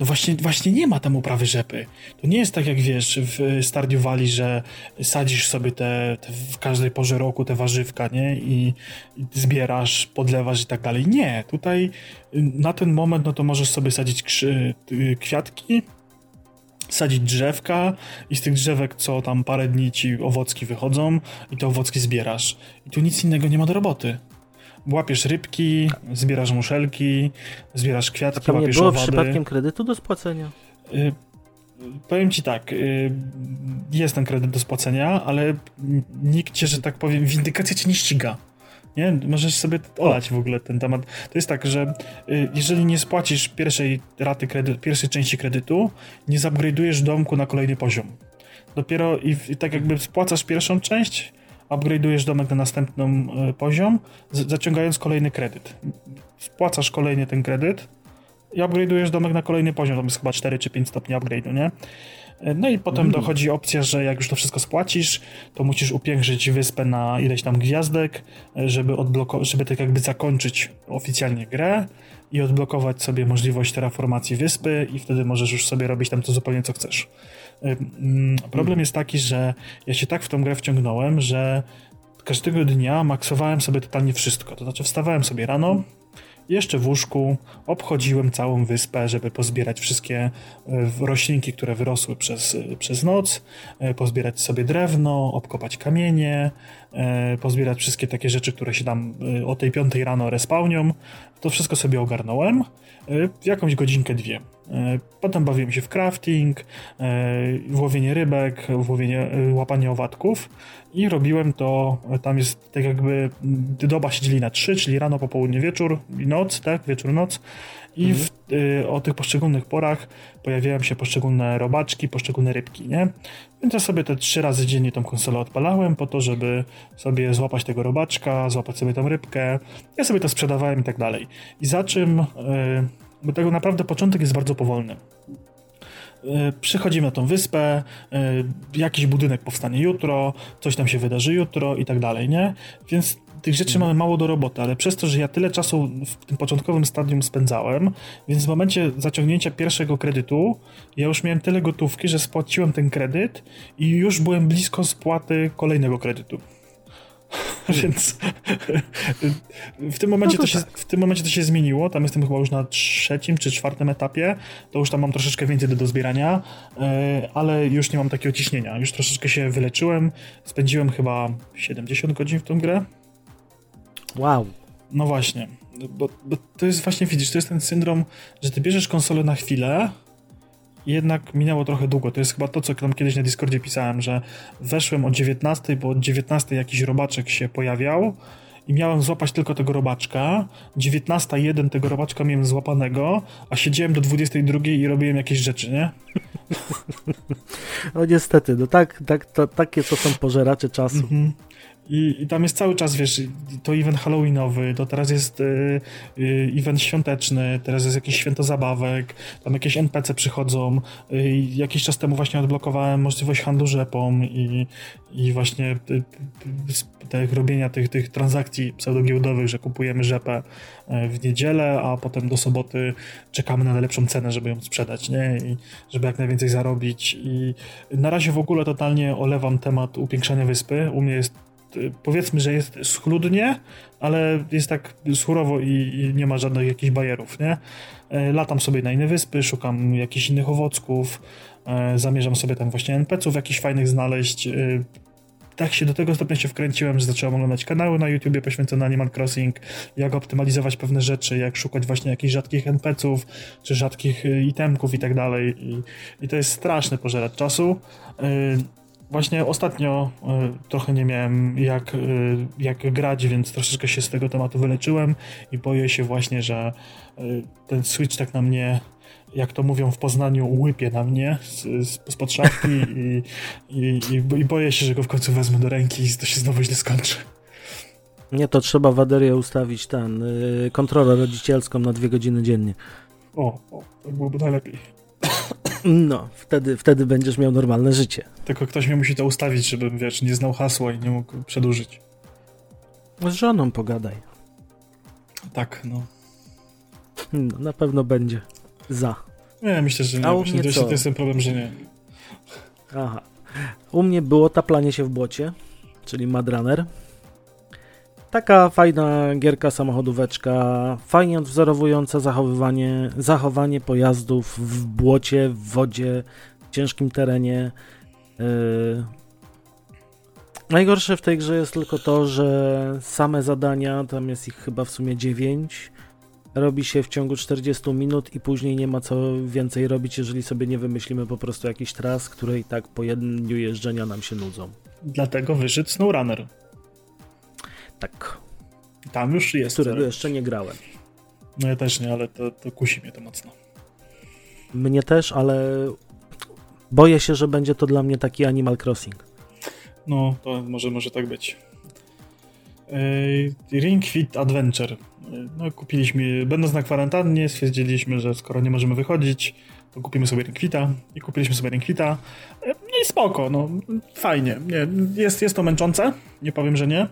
No właśnie, właśnie nie ma tam uprawy rzepy. To nie jest tak jak wiesz w Stardew Valley, że sadzisz sobie te, te, w każdej porze roku te warzywka, nie? I, I, zbierasz, podlewasz i tak dalej. Nie, tutaj y, na ten moment no to możesz sobie sadzić krzy, y, kwiatki, sadzić drzewka i z tych drzewek co tam parę dni ci owocki wychodzą i te owocki zbierasz. I tu nic innego nie ma do roboty łapiesz rybki, zbierasz muszelki, zbierasz kwiatki, A łapiesz nie było owady. przypadkiem kredytu do spłacenia? Y powiem ci tak, y jest ten kredyt do spłacenia, ale nikt cię, że tak powiem, windykacja cię nie ściga. Nie? Możesz sobie olać w ogóle ten temat. To jest tak, że y jeżeli nie spłacisz pierwszej raty kredytu, pierwszej części kredytu, nie zupgrade'ujesz domku na kolejny poziom. Dopiero i, i tak jakby spłacasz pierwszą część, upgrade'ujesz domek na następny e, poziom, zaciągając kolejny kredyt. Spłacasz kolejnie ten kredyt i upgrade'ujesz domek na kolejny poziom, to jest chyba 4 czy 5 stopni upgrade'u, nie? E, no i potem mm. dochodzi opcja, że jak już to wszystko spłacisz, to musisz upiększyć wyspę na ileś tam gwiazdek, e, żeby, odbloko- żeby tak jakby zakończyć oficjalnie grę i odblokować sobie możliwość terraformacji wyspy i wtedy możesz już sobie robić tam to zupełnie co chcesz. Mm, problem jest taki, że ja się tak w tą grę wciągnąłem, że każdego dnia maksowałem sobie totalnie wszystko. To znaczy wstawałem sobie rano, jeszcze w łóżku obchodziłem całą wyspę, żeby pozbierać wszystkie e, roślinki, które wyrosły przez, e, przez noc, pozbierać sobie drewno, obkopać kamienie, pozbierać wszystkie takie rzeczy, które się tam o tej piątej rano respawnią. To wszystko sobie ogarnąłem w jakąś godzinkę, dwie. Potem bawiłem się w crafting, w łowienie rybek, w łowienie, łapanie owadków i robiłem to, tam jest tak jakby doba się dzieli na trzy, czyli rano, popołudnie, wieczór i noc, tak, wieczór, noc i w, y, o tych poszczególnych porach pojawiają się poszczególne robaczki, poszczególne rybki, nie? Więc ja sobie te trzy razy dziennie tą konsolę odpalałem po to, żeby sobie złapać tego robaczka, złapać sobie tą rybkę, ja sobie to sprzedawałem i tak dalej. I za czym, y, bo tego naprawdę początek jest bardzo powolny. E, przychodzimy na tą wyspę, e, jakiś budynek powstanie jutro, coś tam się wydarzy jutro i tak dalej, nie? Więc tych rzeczy mhm. mamy mało do roboty, ale przez to, że ja tyle czasu w tym początkowym stadium spędzałem, więc w momencie zaciągnięcia pierwszego kredytu ja już miałem tyle gotówki, że spłaciłem ten kredyt i już byłem blisko spłaty kolejnego kredytu. [LAUGHS] Więc [LAUGHS] w tym, momencie no to, to się, tak. w tym momencie to się zmieniło. Tam jestem chyba już na trzecim czy czwartym etapie. To już tam mam troszeczkę więcej do, do zbierania, e, ale już nie mam takiego ciśnienia. Już troszeczkę się wyleczyłem. Spędziłem chyba 70 godzin w tą grę. Wow. No właśnie. Bo, bo to jest właśnie, widzisz, to jest ten syndrom, że ty bierzesz konsolę na chwilę, jednak minęło trochę długo. To jest chyba to, co tam kiedyś na Discordzie pisałem, że weszłem o 19, bo o 19 jakiś robaczek się pojawiał i miałem złapać tylko tego robaczka. 19.1 tego robaczka miałem złapanego, a siedziałem do 22 i robiłem jakieś rzeczy, nie? [LAUGHS] No niestety, no tak, tak, to, takie to są pożeracze czasu. -hmm. I, I, tam jest cały czas, wiesz, to event halloweenowy, to teraz jest y, y, event świąteczny, teraz jest jakieś święto zabawek, tam jakieś NPC przychodzą. Y, jakiś czas temu właśnie odblokowałem możliwość handlu rzepą i, i właśnie te, robienia tych, tych transakcji pseudogiełdowych, że kupujemy rzepę w niedzielę, a potem do soboty czekamy na najlepszą cenę, żeby ją sprzedać, nie? I żeby jak najwięcej zarobić. I na razie w ogóle totalnie olewam temat upiększania wyspy. U mnie jest powiedzmy, że jest schludnie, ale jest tak surowo i, i, nie ma żadnych jakichś bajerów, nie? E, latam sobie na inne wyspy, szukam jakichś innych owocków, e, zamierzam sobie tam właśnie NPC-ów jakichś fajnych znaleźć. E, tak się do tego stopnia się wkręciłem, że zacząłem oglądać kanały na YouTubie poświęcone Animal Crossing, jak optymalizować pewne rzeczy, jak szukać właśnie jakichś rzadkich NPC-ów, czy rzadkich itemków i tak dalej. I to jest straszny pożerać czasu. Właśnie ostatnio y, trochę nie miałem jak, y, jak grać, więc troszeczkę się z tego tematu wyleczyłem i boję się właśnie, że y, ten Switch tak na mnie, jak to mówią w Poznaniu, łypie na mnie spod szafki i, i, i, i boję się, że go w końcu wezmę do ręki i to się znowu źle skończy. Nie, to trzeba w Aderię ustawić ten, kontrolę rodzicielską na dwie godziny dziennie. O, o, to byłoby najlepiej. No, wtedy, wtedy będziesz miał normalne życie. Tylko ktoś mi musi to ustawić, żebym, wiesz, nie znał hasła i nie mógł przedłużyć. Z żoną pogadaj. Tak, no. no na pewno będzie za. Nie, myślę, że nie. A u Myślę, mnie co? to jest ten problem, że nie. Aha. U mnie było taplanie się w błocie, czyli Madrunner. Taka fajna gierka samochodóweczka, fajnie odwzorowująca zachowywanie, zachowanie pojazdów w błocie, w wodzie, w ciężkim terenie. Yy. Najgorsze w tej grze jest tylko to, że same zadania, tam jest ich chyba w sumie 9, robi się w ciągu 40 minut i później nie ma co więcej robić, jeżeli sobie nie wymyślimy po prostu jakiś tras, które i tak po jednym dniu jeżdżenia nam się nudzą. Dlatego wyszedł SnowRunner. Tak, Tam już jest. którego ale- jeszcze nie grałem. No ja też nie, ale to, to kusi mnie to mocno. Mnie też, ale boję się, że będzie to dla mnie taki Animal Crossing. No, to może, może tak być. Ring Fit Adventure. No, kupiliśmy, będąc na kwarantannie, stwierdziliśmy, że skoro nie możemy wychodzić, to kupimy sobie Ring Fita i kupiliśmy sobie Ring Fita. No i spoko, no, fajnie. Nie, jest, jest to męczące, nie powiem, że nie.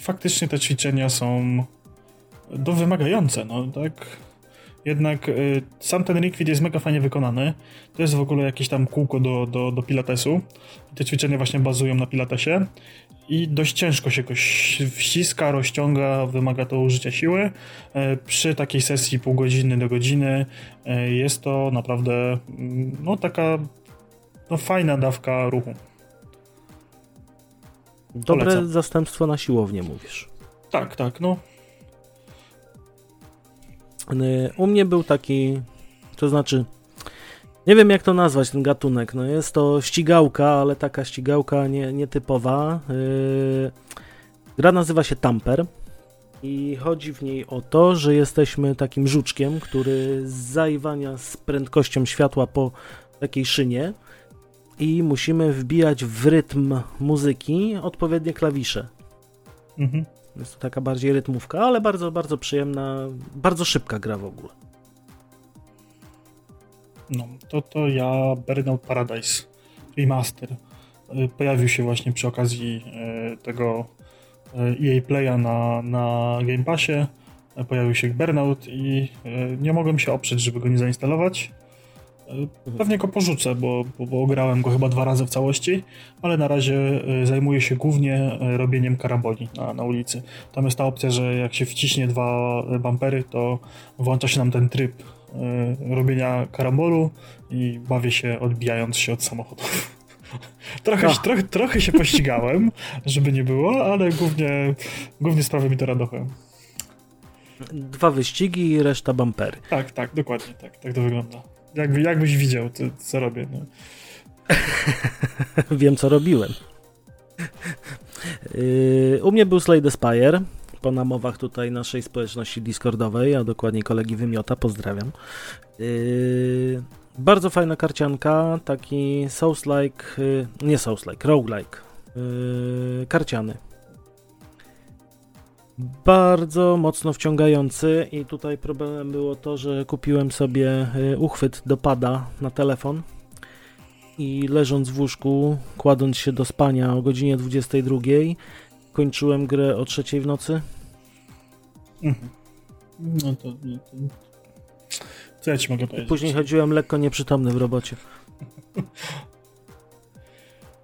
Faktycznie te ćwiczenia są do wymagające, no tak. Jednak y, sam ten Fit jest mega fajnie wykonany. To jest w ogóle jakieś tam kółko do, do, do pilatesu. Te ćwiczenia właśnie bazują na pilatesie i dość ciężko się go wściska, rozciąga, wymaga to użycia siły. E, Przy takiej sesji pół godziny do godziny e, jest to naprawdę mm, no taka no, fajna dawka ruchu. Dobre Polecam. zastępstwo na siłownię, mówisz. Tak, tak, no. Y, U mnie był taki, to znaczy, nie wiem jak to nazwać, ten gatunek. No jest to ścigałka, ale taka ścigałka nie, nietypowa. Yy, Gra nazywa się Tamper i chodzi w niej o to, że jesteśmy takim żuczkiem, który zaiwania z prędkością światła po takiej szynie i musimy wbijać w rytm muzyki odpowiednie klawisze. Mhm. Jest to taka bardziej rytmówka, ale bardzo, bardzo przyjemna, bardzo szybka gra w ogóle. No, to, to ja Burnout Paradise Remaster y, pojawił się właśnie przy okazji y, tego y, EA Playa na, na Game Passie. Pojawił się Burnout i nie mogłem się oprzeć, żeby go nie zainstalować. Pewnie go porzucę, bo, bo, bo grałem go chyba dwa razy w całości, ale na razie y, zajmuję się głównie y, robieniem karamboli na, na ulicy. Tam jest ta opcja, że jak się wciśnie dwa y, bumpery, to włącza się nam ten tryb robienia karambolu i bawię się odbijając się od samochodów. [LAUGHS] trochę, Ach. trochę, trochę się pościgałem, [LAUGHS] żeby nie było, ale głównie, głównie sprawia mi to radochę. Dwa wyścigi i reszta bumpery. Tak, tak, dokładnie, tak, tak to wygląda. Jakby, jakbyś widział, to, co robię. No. [LAUGHS] Wiem, co robiłem. Yy, U mnie był Slade Spire, po namowach tutaj naszej społeczności Discordowej, a dokładniej kolegi Wymiota, pozdrawiam. Yy, Bardzo fajna karcianka, taki Souls-like, yy, nie Souls-like, roguelike, yy, karciany. Bardzo mocno wciągający i tutaj problemem było to, że kupiłem sobie yy, uchwyt do pada na telefon i leżąc w łóżku, kładąc się do spania o godzinie 22, kończyłem grę o trzeciej w nocy. Mhm. No to, no to... Co ja ci mogę powiedzieć? Później chodziłem lekko nieprzytomny w robocie.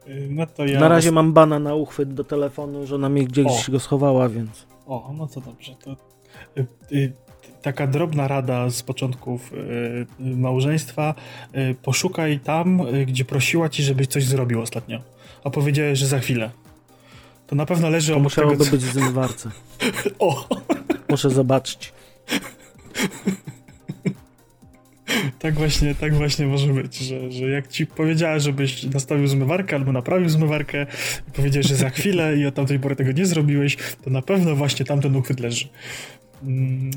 Y, No to ja Na razie mam bana na uchwyt do telefonu, że ona mi gdzieś O. go schowała, więc... O, no to dobrze. To, y, y, taka drobna rada z początków y, y, małżeństwa. Y, poszukaj tam, y, gdzie prosiła ci, żebyś coś zrobił ostatnio. A powiedziałeś, że za chwilę. To na pewno leży To obok musiałoby tego, co... być w zmywarce. [LAUGHS] O, Muszę zobaczyć. Tak właśnie, tak właśnie może być, że, że jak ci powiedziała, żebyś nastawił zmywarkę albo naprawił zmywarkę i powiedziałeś, że za [LAUGHS] chwilę i od tamtej pory tego nie zrobiłeś, to na pewno właśnie tamten uchwyt leży. Mm,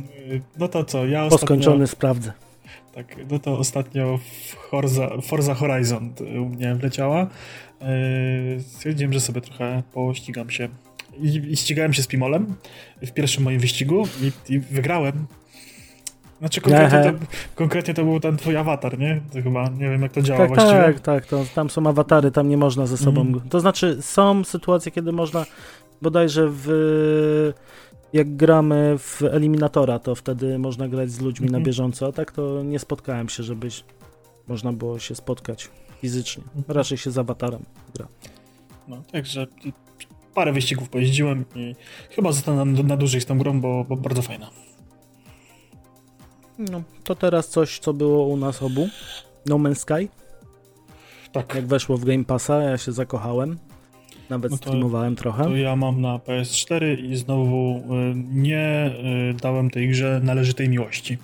No to co, ja ostatnio... skończony sprawdzę. Tak, no to ostatnio Forza, Forza Horizon u mnie wleciała. Yy, Stwierdziłem, że sobie trochę pościgam się i, i ścigałem się z Pimolem w pierwszym moim wyścigu i, i wygrałem. Znaczy konkretnie to, konkretnie to, był ten twój awatar, nie? To chyba, nie wiem jak to działa tak, właściwie. Tak, tak, to, tam są awatary, tam nie można ze sobą... Mm. To znaczy są sytuacje, kiedy można bodajże w... Jak gramy w Eliminatora, to wtedy można grać z ludźmi mm -hmm. na mhm. bieżąco, a tak to nie spotkałem się, żebyś można było się spotkać fizycznie. Mhm. Raczej się z awatarem gra. No, także parę wyścigów pojeździłem i chyba zostanę na, na dłużej z tą grą, bo, bo bardzo fajna. No, to teraz coś, co było u nas obu. No Man's Sky. Tak. Jak weszło w Game Passa, ja się zakochałem. Nawet no to, streamowałem trochę. To ja mam na PS4 i znowu y, nie y, dałem tej grze należytej miłości.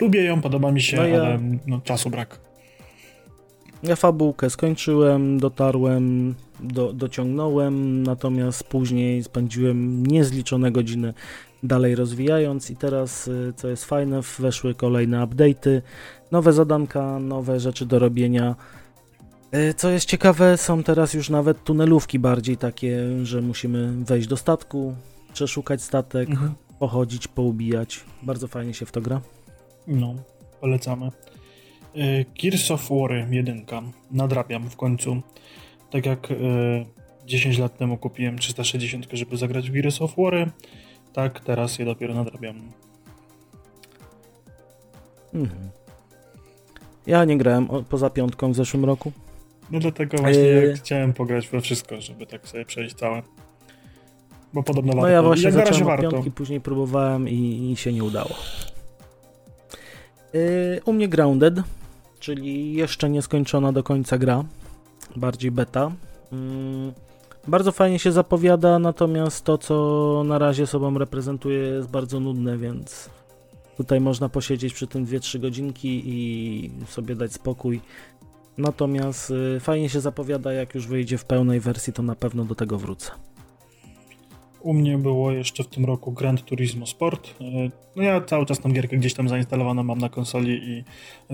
Lubię ją, podoba mi się, no ja... ale no, czasu brak. Ja fabułkę skończyłem, dotarłem, do, dociągnąłem, natomiast później spędziłem niezliczone godziny dalej rozwijając i teraz, y, co jest fajne, weszły kolejne update'y, nowe zadanka, nowe rzeczy do robienia. Y, co jest ciekawe, są teraz już nawet tunelówki bardziej takie, że musimy wejść do statku, przeszukać statek, mhm. pochodzić, poubijać. Bardzo fajnie się w to gra. No, polecamy. Y, Gears of War 1 nadrabiam w końcu. Tak jak 10 lat temu kupiłem 360, żeby zagrać w Gears of War, tak, teraz je dopiero nadrabiam. Mhm. Ja nie grałem poza piątką w zeszłym roku. No dlatego właśnie yy... chciałem pograć we wszystko, żeby tak sobie przejść całe. Bo podobno warto. No ja właśnie zacząłem od piątki, później próbowałem i, i się nie udało. Yy, u mnie Grounded, czyli jeszcze nieskończona do końca gra, bardziej beta. Yy, bardzo fajnie się zapowiada, natomiast to, co na razie sobą reprezentuje, jest bardzo nudne, więc tutaj można posiedzieć przy tym 2-3 godzinki i sobie dać spokój. Natomiast y, fajnie się zapowiada, jak już wyjdzie w pełnej wersji, to na pewno do tego wrócę. U mnie było jeszcze w tym roku Grand Turismo Sport. E, no ja cały czas tą gierkę gdzieś tam zainstalowaną mam na konsoli i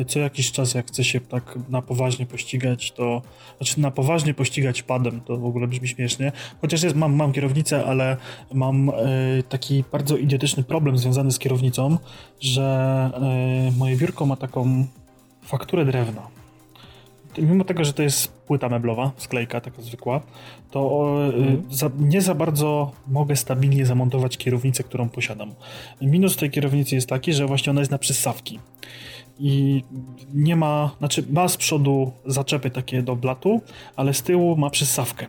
co jakiś czas jak chcę się tak na poważnie pościgać, to znaczy na poważnie pościgać padem, to w ogóle brzmi śmiesznie. Chociaż jest, mam, mam kierownicę, ale mam e, taki bardzo idiotyczny problem związany z kierownicą, że e, moje biurko ma taką fakturę drewna mimo tego, że to jest płyta meblowa, sklejka taka zwykła, to mhm. za, nie za bardzo mogę stabilnie zamontować kierownicę, którą posiadam. Minus tej kierownicy jest taki, że właśnie ona jest na przystawki. I nie ma, znaczy ma z przodu zaczepy takie do blatu, ale z tyłu ma przystawkę.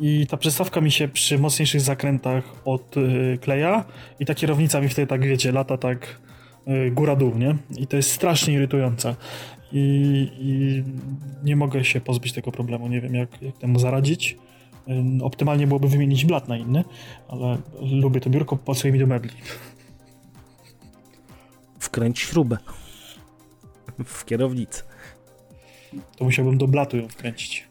I ta przystawka mi się przy mocniejszych zakrętach odkleja i ta kierownica mi wtedy tak, wiecie, lata tak y, góra-dół, nie? I to jest strasznie irytujące i, i nie mogę się pozbyć tego problemu. Nie wiem, jak, jak temu zaradzić. Optymalnie byłoby wymienić blat na inny, ale lubię to biurko, pasuje mi do mebli. Wkręć śrubę w kierownicy. To musiałbym do blatu ją wkręcić.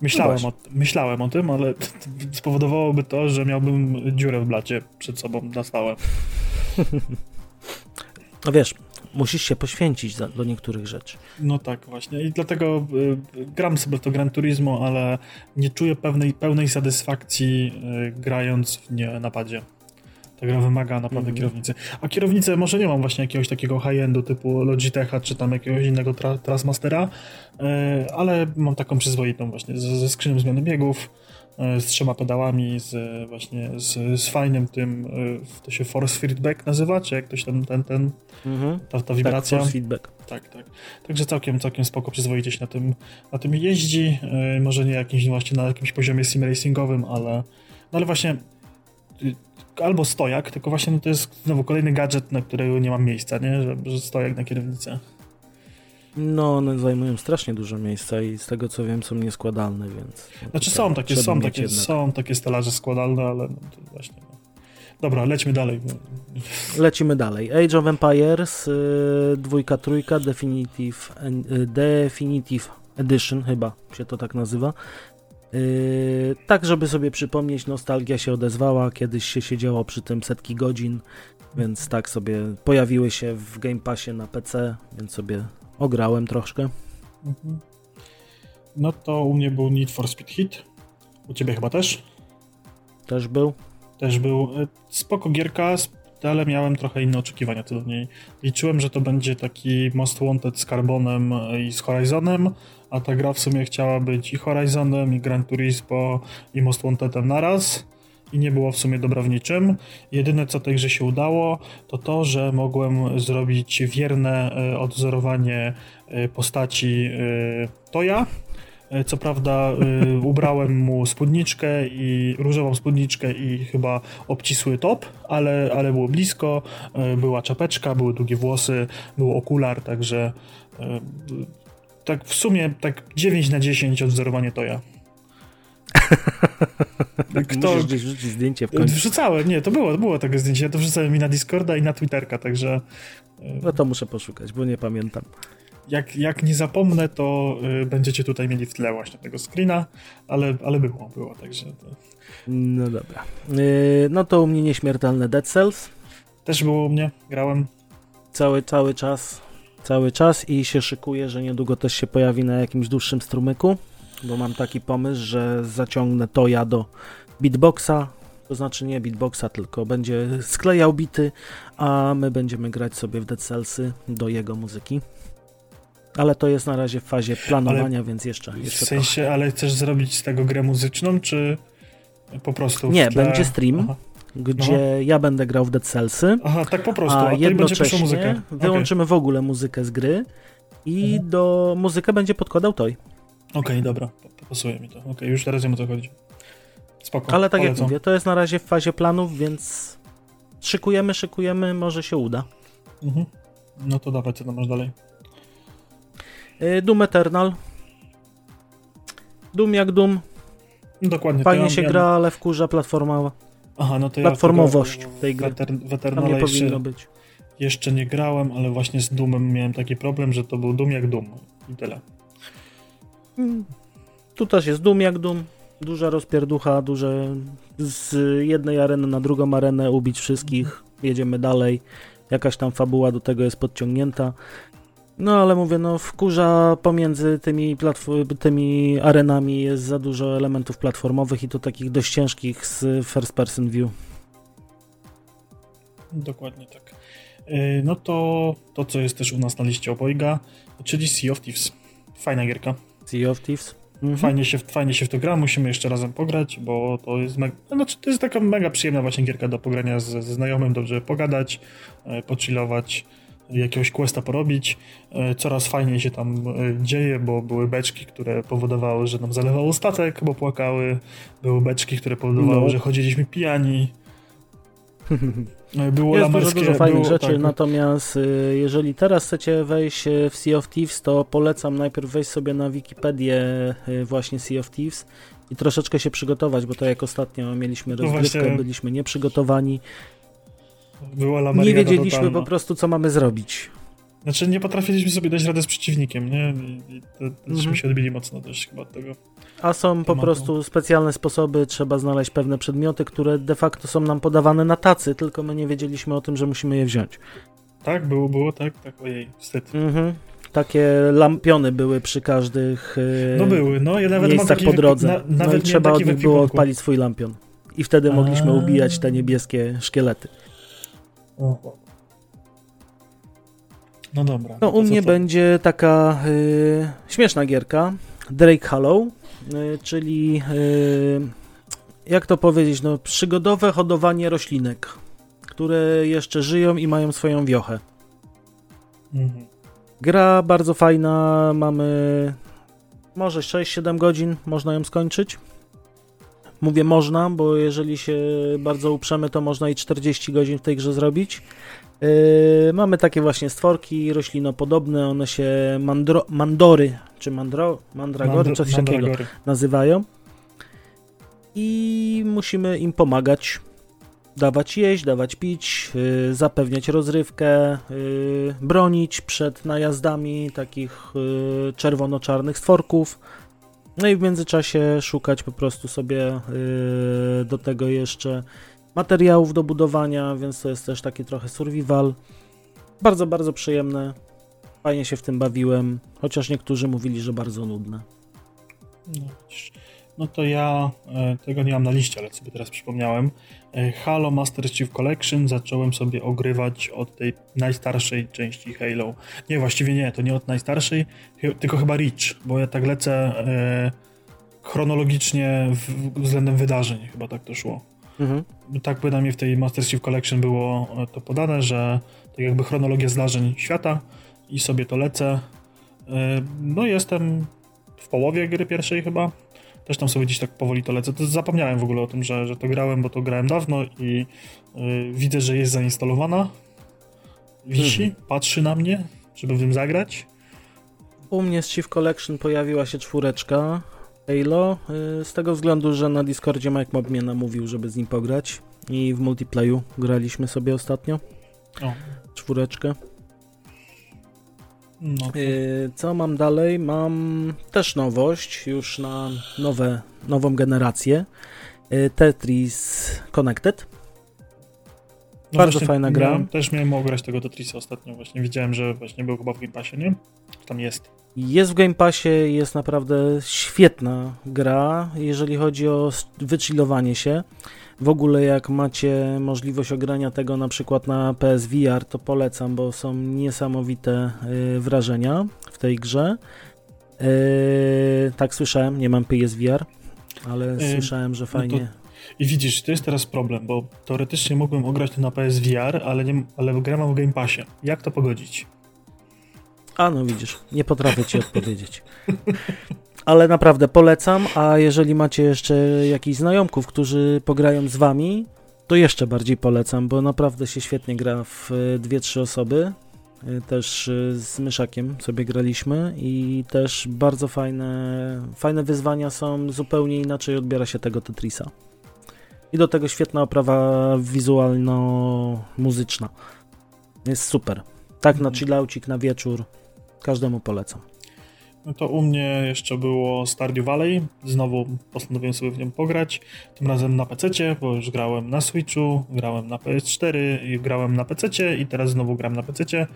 Myślałem, no o, myślałem o tym, ale [LAUGHS] spowodowałoby to, że miałbym dziurę w blacie przed sobą na stałe. No wiesz, musisz się poświęcić za, do niektórych rzeczy. No tak, właśnie. I dlatego y, gram sobie w to Gran Turismo, ale nie czuję pewnej, pełnej satysfakcji y, grając w nie napadzie. Ta gra wymaga naprawdę mm. kierownicy. A kierownicę może nie mam właśnie jakiegoś takiego high-endu typu Logitecha czy tam jakiegoś innego tra Trasmastera, y, ale mam taką przyzwoitą właśnie ze, ze skrzynią zmiany biegów, z trzema pedałami, z właśnie z, z fajnym tym, y, to się force feedback nazywa, czy jak ktoś ten, ten, ten mhm. ta, ta wibracja. Tak, feedback. Tak, tak. Także całkiem, całkiem spoko, przyzwoicie się na tym, na tym jeździ. Może nie jakimś właśnie na jakimś poziomie sim racingowym, ale, no ale właśnie yy, albo stojak, tylko właśnie no to jest znowu kolejny gadżet, na którego nie mam miejsca, nie? Że, że stojak na kierownicę. No, one zajmują strasznie dużo miejsca i z tego co wiem są nieskładalne, więc... Znaczy są takie, są takie, są takie stelaże składalne, ale no, to właśnie... No. Dobra, lećmy dalej. Lecimy dalej. Age of Empires, yy, dwójka, trójka, Definitive, yy, Definitive Edition, chyba się to tak nazywa. Yy, tak, żeby sobie przypomnieć, nostalgia się odezwała, kiedyś się siedziało przy tym setki godzin, więc tak sobie pojawiły się w Game Passie na PC, więc sobie ograłem troszkę. Mhm. No to u mnie był Need for Speed Hit. U ciebie chyba też? Też był? Też był. E, spoko gierka, ale miałem trochę inne oczekiwania co do niej. Liczyłem, że to będzie taki Most Wanted z Carbonem i z Horizonem, a ta gra w sumie chciała być i Horizonem, i Gran Turismo, i Most Wantedem naraz i nie było w sumie dobra w niczym. Jedyne co tej grze się udało, to to, że mogłem zrobić wierne e, odwzorowanie e, postaci e, Toya. Co prawda ubrałem mu spódniczkę i różową spódniczkę i chyba obcisły top, ale, ale było blisko, była czapeczka, były długie włosy, był okular, także tak w sumie tak 9 na 10 odwzorowanie Toya. [LAUGHS] Kto... Musisz gdzieś wrzucić zdjęcie w końcu. Wrzucałem, nie, to było, to było takie zdjęcie. Ja to wrzucałem i na Discorda i na Twitterka, także... E, no to muszę poszukać, bo nie pamiętam. Jak, jak nie zapomnę, to y, będziecie tutaj mieli w tle właśnie tego screena, ale, ale było, było, także... To... No dobra. Y, no to u mnie nieśmiertelne Dead Cells. Też było u mnie, grałem. Cały, cały czas, cały czas i się szykuję, że niedługo też się pojawi na jakimś dłuższym strumyku bo mam taki pomysł, że zaciągnę to ja do beatboxa, to znaczy nie beatboxa, tylko będzie sklejał bity, a my będziemy grać sobie w Dead Cellsy do jego muzyki. Ale to jest na razie w fazie planowania, ale więc jeszcze, jeszcze W sensie, ale chcesz zrobić z tego grę muzyczną, czy po prostu Nie, tle... będzie stream, Aha. gdzie Aha. ja będę grał w Dead Cellsy. Aha, tak po prostu, a, a jednocześnie muzykę. wyłączymy okay. w ogóle muzykę z gry i mhm. do muzykę będzie podkładał Toy. Okej, okay, dobra, pasuje mi to. Okej, okay, już teraz wiem o co chodzi. Spoko, Ale tak polecam. jak mówię, to jest na razie w fazie planów, więc szykujemy, szykujemy, może się uda. Mhm. No to dawaj, co tam masz dalej? Y, Doom Eternal. Doom jak Doom. No dokładnie. Fajnie ja, się ja... gra, ale wkurza platforma. Aha, no to Platformowość ja tej gry. Weter, Tam nie powinno być. Jeszcze nie grałem, ale właśnie z Doomem miałem taki problem, że to był Doom jak Doom. I tyle. Tu też jest dum jak dum. Duża rozpierducha, duże z jednej areny na drugą arenę ubić wszystkich. Jedziemy dalej. Jakaś tam fabuła do tego jest podciągnięta. No ale mówię, no wkurza pomiędzy tymi, tymi arenami jest za dużo elementów platformowych i to takich dość ciężkich z first person view. Dokładnie tak. Y, no to to, co jest też u nas na liście obojga, czyli Sea of Thieves. Fajna gierka. Sea of Thieves. Mhm. Fajnie, się, fajnie się w to gra, musimy jeszcze razem pograć, bo to jest, mega, znaczy, to jest taka mega przyjemna właśnie gierka do pogrania ze, ze znajomym, dobrze pogadać, e, pochillować, jakiegoś questa porobić. E, coraz fajniej się tam e, dzieje, bo były beczki, które powodowały, że nam zalewało statek, bo płakały. Były beczki, które powodowały, no. że chodziliśmy pijani. [LAUGHS] Było jest dużo, dużo fajnych było, rzeczy, tak. natomiast y, jeżeli teraz chcecie wejść y, w Sea of Thieves, to polecam najpierw wejść sobie na Wikipedię y, właśnie Sea of Thieves i troszeczkę się przygotować, bo to jak ostatnio mieliśmy no rozgrywkę, no byliśmy nieprzygotowani. Była nie wiedzieliśmy po prostu, co mamy zrobić. Znaczy nie potrafiliśmy sobie dać radę z przeciwnikiem, nie? I to, mhm. się odbili mocno też chyba od tego. A są po prostu specjalne sposoby, trzeba znaleźć pewne przedmioty, które de facto są nam podawane na tacy, tylko my nie wiedzieliśmy o tym, że musimy je wziąć. Tak, było, było, tak, tak, ojej, wstyd. Mhm. Takie lampiony były przy każdych no były, no, ja nawet miejscach po drodze. Na, no i trzeba od nich było odpalić swój lampion. I wtedy mogliśmy ubijać te niebieskie szkielety. No dobra. No, u mnie będzie taka y, śmieszna gierka, Drake Hollow, czyli y, jak to powiedzieć, no przygodowe hodowanie roślinek, które jeszcze żyją i mają swoją wiochę. Mhm. Gra bardzo fajna, mamy może 6-7 godzin, można ją skończyć. Mówię można, bo jeżeli się bardzo uprzemy, to można i 40 godzin w tej grze zrobić. Yy, mamy takie właśnie stworki roślinopodobne, one się mandro, mandory, czy mandro, mandragory, coś takiego nazywają. I musimy im pomagać, dawać jeść, dawać pić, yy, zapewniać rozrywkę, yy, bronić przed najazdami takich yy, czerwono-czarnych stworków. No i w międzyczasie szukać po prostu sobie yy, do tego jeszcze materiałów do budowania, więc to jest też taki trochę survival. Bardzo, bardzo przyjemne. Fajnie się w tym bawiłem, chociaż niektórzy mówili, że bardzo nudne. No, no to ja e, tego nie mam na liście, ale sobie teraz przypomniałem. E, Halo Master Chief Collection zacząłem sobie ogrywać od tej najstarszej części Halo. Nie, właściwie nie, to nie od najstarszej, tylko chyba Reach, bo ja tak lecę e, chronologicznie względem wydarzeń, chyba tak to szło. Mhm. Tak bynajmniej w tej Master Chief Collection było to podane, że tak jakby chronologia zdarzeń świata i sobie to lecę. E, no jestem w połowie gry pierwszej chyba. Też tam sobie gdzieś tak powoli to lecę. To zapomniałem w ogóle o tym, że, że to grałem, bo to grałem dawno i yy, widzę, że jest zainstalowana. Wisi, mhm. patrzy na mnie, żeby w tym zagrać. U mnie z Chief Collection pojawiła się czwóreczka Halo, yy, z tego względu, że na Discordzie Mike Mob mnie namówił, żeby z nim pograć i w multiplayu graliśmy sobie ostatnio. O. Czwóreczkę. No. Y, co mam dalej? Mam też nowość, już na nowe, nową generację. Y, Tetris Connected. No Bardzo fajna gra. Miałem, też miałem ograć tego Tetrisa ostatnio. Właśnie widziałem, że właśnie był chyba w Game Passie, nie? Tam jest. Jest w Game Passie, jest naprawdę świetna gra, jeżeli chodzi o wychillowanie się. W ogóle jak macie możliwość ogrania tego na przykład na PSVR, to polecam, bo są niesamowite y, wrażenia w tej grze. Y, tak słyszałem, nie mam PSVR, ale y, słyszałem, że fajnie. No to... I widzisz, to jest teraz problem, bo teoretycznie mógłbym ograć to na PSVR, ale, nie, ale gra mam w Game Passie. Jak to pogodzić? A no widzisz, nie potrafię ci odpowiedzieć. [LAUGHS] ale naprawdę polecam, a jeżeli macie jeszcze jakichś znajomków, którzy pograją z wami, to jeszcze bardziej polecam, bo naprawdę się świetnie gra w e, dwie, trzy osoby. E, też e, z Myszakiem sobie graliśmy i też bardzo fajne, fajne wyzwania są, zupełnie inaczej odbiera się tego Tetrisa. I do tego świetna oprawa wizualno-muzyczna. Jest super. Tak na mhm. chillaucik, na wieczór. Każdemu polecam. To u mnie jeszcze było Stardew Valley. Znowu postanowiłem sobie w nią pograć. Tym razem na PC, bo już grałem na Switchu, grałem na PS4 i grałem na PC i teraz znowu gram na PC. Y,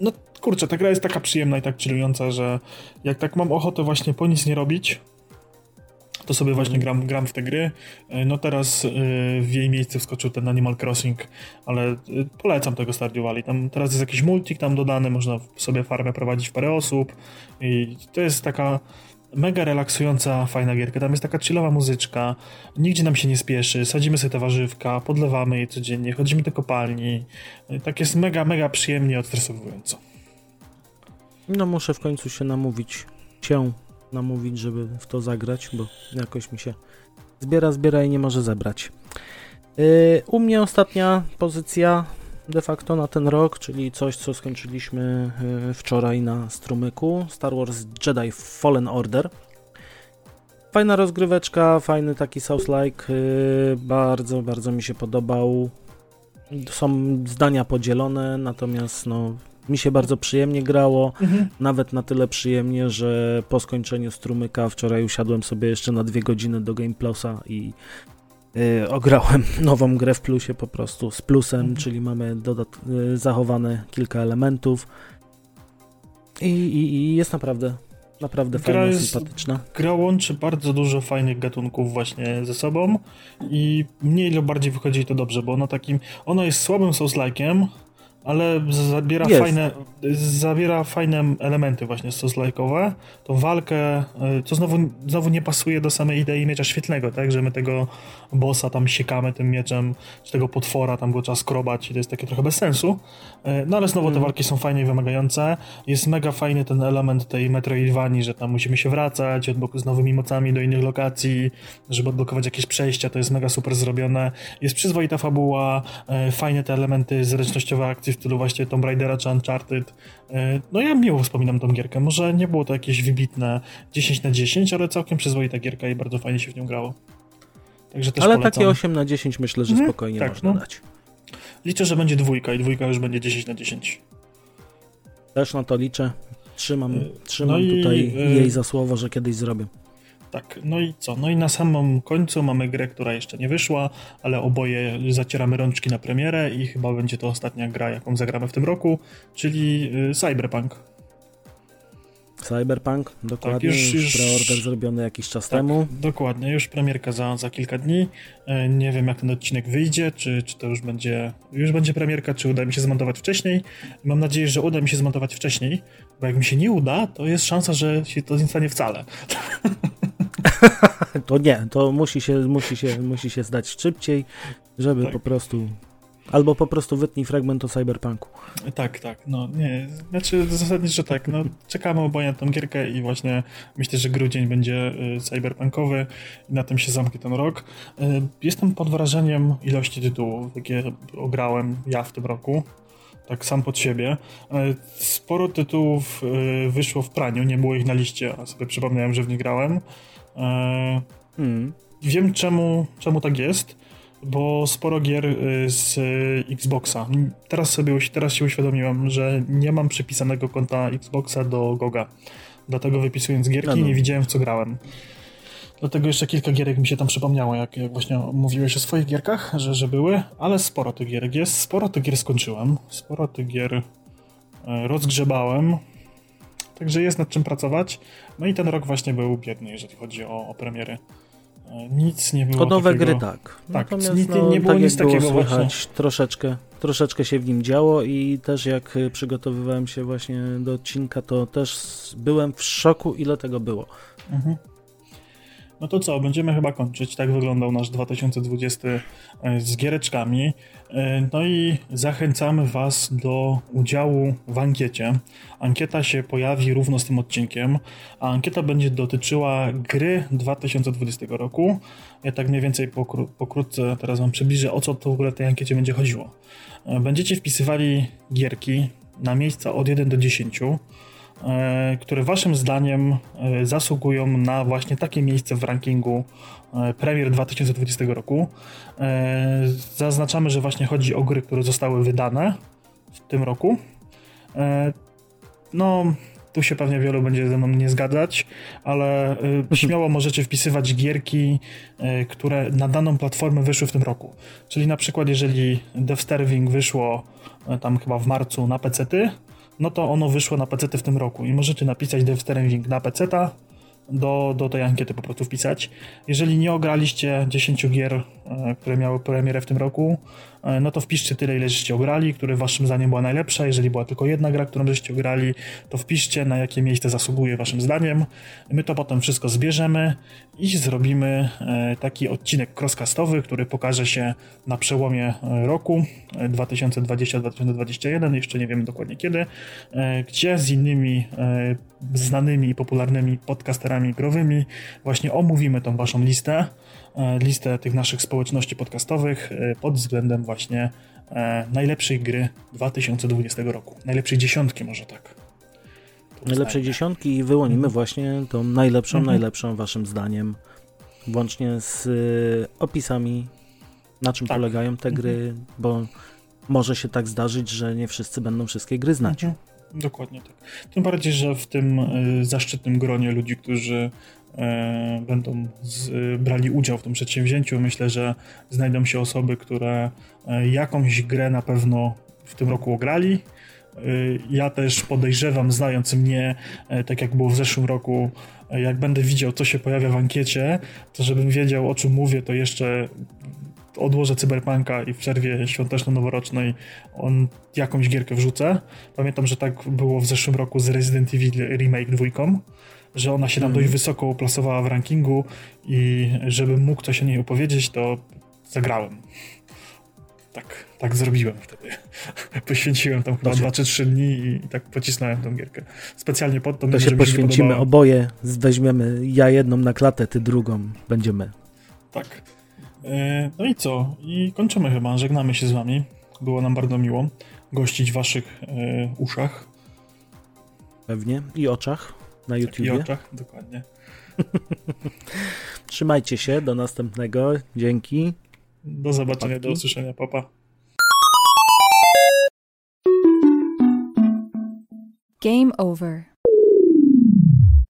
no kurczę, ta gra jest taka przyjemna i tak chillująca, że jak tak mam ochotę właśnie po nic nie robić, to sobie właśnie gram, gram w te gry. E, no teraz e, w jej miejsce wskoczył ten Animal Crossing, ale e, polecam tego Stardew Valley. Tam teraz jest jakiś multik tam dodany, można sobie farmę prowadzić w parę osób i to jest taka mega relaksująca, fajna gierka. Tam jest taka chillowa muzyczka, nigdzie nam się nie spieszy, sadzimy sobie te warzywka, podlewamy je codziennie, chodzimy do kopalni. Tak jest mega, mega przyjemnie odstresowująco. No muszę w końcu się namówić cię namówić, żeby w to zagrać, bo jakoś mi się zbiera, zbiera i nie może zebrać. Yy, u mnie ostatnia pozycja de facto na ten rok, czyli coś, co skończyliśmy yy, wczoraj na strumyku. Star Wars Jedi Fallen Order. Fajna rozgryweczka, fajny taki Souls-like, yy, bardzo, bardzo mi się podobał. Są zdania podzielone, natomiast no, mi się bardzo przyjemnie grało, mhm. nawet na tyle przyjemnie, że po skończeniu strumyka wczoraj usiadłem sobie jeszcze na dwie godziny do Game Plusa i yy, ograłem [LAUGHS] nową grę w plusie po prostu z plusem, mhm. czyli mamy dodat- yy, zachowane kilka elementów i, i, i jest naprawdę naprawdę gra fajna, jest, sympatyczna. Gra łączy bardzo dużo fajnych gatunków właśnie ze sobą i mniej lub bardziej wychodzi to dobrze, bo ono takim, ono jest słabym souls-like'em, ale zabiera fajne, zabiera fajne elementy właśnie stoslajkowe. Tą walkę, y, co znowu, znowu nie pasuje do samej idei miecza świetlnego, tak, że my tego bossa tam siekamy tym mieczem, czy tego potwora tam go trzeba skrobać i to jest takie trochę bez sensu. Y, no ale znowu te mm. walki są fajne i wymagające. Jest mega fajny ten element tej Metroidvanii, że tam musimy się wracać z nowymi mocami do innych lokacji, żeby odblokować jakieś przejścia, to jest mega super zrobione. Jest przyzwoita fabuła, y, fajne te elementy zręcznościowe akcji w stylu właśnie Tomb Raidera czy Uncharted. E, no ja miło wspominam tą gierkę. Może nie było to jakieś wybitne 10 na 10, ale całkiem przyzwoita gierka i bardzo fajnie się w nią grało. Także też ale polecam. takie 8 na 10 myślę, że mhm, spokojnie tak, można no. dać. Liczę, że będzie dwójka i dwójka już będzie 10 na 10. Też na to liczę. Trzymam, e, trzymam no tutaj i, e, jej za słowo, że kiedyś zrobię. Tak, no i co? No i na samym końcu mamy grę, która jeszcze nie wyszła, ale oboje zacieramy rączki na premierę i chyba będzie to ostatnia gra, jaką zagramy w tym roku, czyli y, Cyberpunk. Cyberpunk, dokładnie, tak, już, już preorder zrobiony jakiś czas tak, temu. Dokładnie, już premierka za, za kilka dni. E, nie wiem, jak ten odcinek wyjdzie, czy, czy to już będzie, już będzie premierka, czy uda mi się zmontować wcześniej. Mam nadzieję, że uda mi się zmontować wcześniej, bo jak mi się nie uda, to jest szansa, że się to nie stanie wcale. [LAUGHS] [LAUGHS] to nie, to musi się, musi się, musi się zdać szybciej, żeby tak. po prostu Albo po prostu wytnij fragment o Cyberpunku. Tak, tak, no nie, znaczy zasadniczo tak, no czekamy oboje na tą gierkę i właśnie myślę, że grudzień będzie y, cyberpunkowy i na tym się zamknie ten rok. Y, jestem pod wrażeniem ilości tytułów, jakie ograłem ja w tym roku, tak sam pod siebie. Y, sporo tytułów wyszło w praniu, nie było ich na liście, a sobie przypomniałem, że w nie grałem. Hmm. Wiem czemu, czemu tak jest bo sporo gier y, z Xboxa. Teraz sobie teraz się uświadomiłem, że nie mam przypisanego konta Xboxa do Goga. Dlatego wypisując gierki no, no. nie widziałem w co grałem. Dlatego jeszcze kilka gierek mi się tam przypomniało, jak, jak właśnie mówiłeś o swoich gierkach, że, że były, ale sporo tych gierek jest, sporo tych gier skończyłem, sporo tych gier e, rozgrzebałem, także jest nad czym pracować. No i ten rok właśnie był biedny, jeżeli chodzi o, o premiery. Nic nie było. To nowe takiego... gry tak. Tak, Natomiast, nic, no, nie było tak nic takiego było słychać, troszeczkę, troszeczkę się w nim działo i też jak przygotowywałem się właśnie do odcinka, to też byłem w szoku, ile tego było. Mhm. No to co, będziemy chyba kończyć. Tak wyglądał nasz 2020 e, z giereczkami. E, no i zachęcamy Was do udziału w ankiecie. Ankieta się pojawi równo z tym odcinkiem, a ankieta będzie dotyczyła gry 2020 roku. Ja tak mniej więcej pokró pokrótce teraz Wam przybliżę, o co to w ogóle tej ankiecie będzie chodziło. E, będziecie wpisywali gierki na miejsca od 1 do 10 E, które waszym zdaniem e, zasługują na właśnie takie miejsce w rankingu e, premier 2020 roku. Zaznaczamy, że właśnie chodzi o gry, które zostały wydane w tym roku. No, tu się pewnie wielu będzie ze mną nie zgadzać, ale śmiało możecie wpisywać gierki, które na daną platformę wyszły w tym roku. Czyli na przykład, jeżeli Death Starving wyszło tam chyba w marcu na PC-ty, no to ono wyszło na PC w tym roku i możecie napisać Dev Starving na PC do, do tej ankiety po prostu wpisać. Jeżeli nie ograliście 10 gier, które miały premierę w tym roku, e, no to wpiszcie tyle, ile żeście ograli, które waszym zdaniem była najlepsza. Jeżeli była tylko jedna gra, którą żeście ograli, to wpiszcie, na jakie miejsce zasługuje waszym zdaniem. My to potem wszystko zbierzemy i zrobimy e, taki odcinek crosscastowy, który pokaże się na przełomie roku 2020-2021, jeszcze nie wiemy dokładnie kiedy, gdzie z innymi znanymi i popularnymi podcasterami growymi właśnie omówimy tą waszą listę, e, listę tych naszych społeczności podcastowych e, pod względem właśnie e, najlepszej gry 2020 roku. Najlepszej dziesiątki może tak. Najlepszej dziesiątki i wyłonimy mhm. właśnie tą najlepszą, mhm. najlepszą waszym zdaniem, włącznie z opisami, na czym tak. polegają te gry, mhm. bo może się tak zdarzyć, że nie wszyscy będą wszystkie gry znać. Mhm. Dokładnie tak. Tym bardziej, że w tym zaszczytnym gronie ludzi, którzy e, będą z, brali udział w tym przedsięwzięciu, myślę, że znajdą się osoby, które e, jakąś grę na pewno w tym roku ograli. Ja też podejrzewam, znając mnie, tak jak było w zeszłym roku, jak będę widział, co się pojawia w ankiecie, to żebym wiedział, o czym mówię, to jeszcze odłożę Cyberpunka i w przerwie świąteczno-noworocznej on jakąś gierkę wrzucę. Pamiętam, że tak było w zeszłym roku z Resident Evil Remake 2, że ona się tam dość wysoko uplasowała w rankingu i żebym mógł coś o niej opowiedzieć, to zagrałem. Tak, tak zrobiłem wtedy. [LAUGHS] Poświęciłem tam chyba 2 czy 3 dni i, tak pocisnąłem tą gierkę. Specjalnie pod to. To się poświęcimy się oboje, weźmiemy ja jedną na klatę, ty drugą. Będziemy. Tak. E, no i co? I kończymy chyba. Żegnamy się z wami. Było nam bardzo miło gościć w waszych e, uszach. Pewnie. I oczach na YouTube. Tak, I oczach, dokładnie. [LAUGHS] Trzymajcie się. Do następnego. Dzięki. Do zobaczenia, do usłyszenia. Papa. Game over.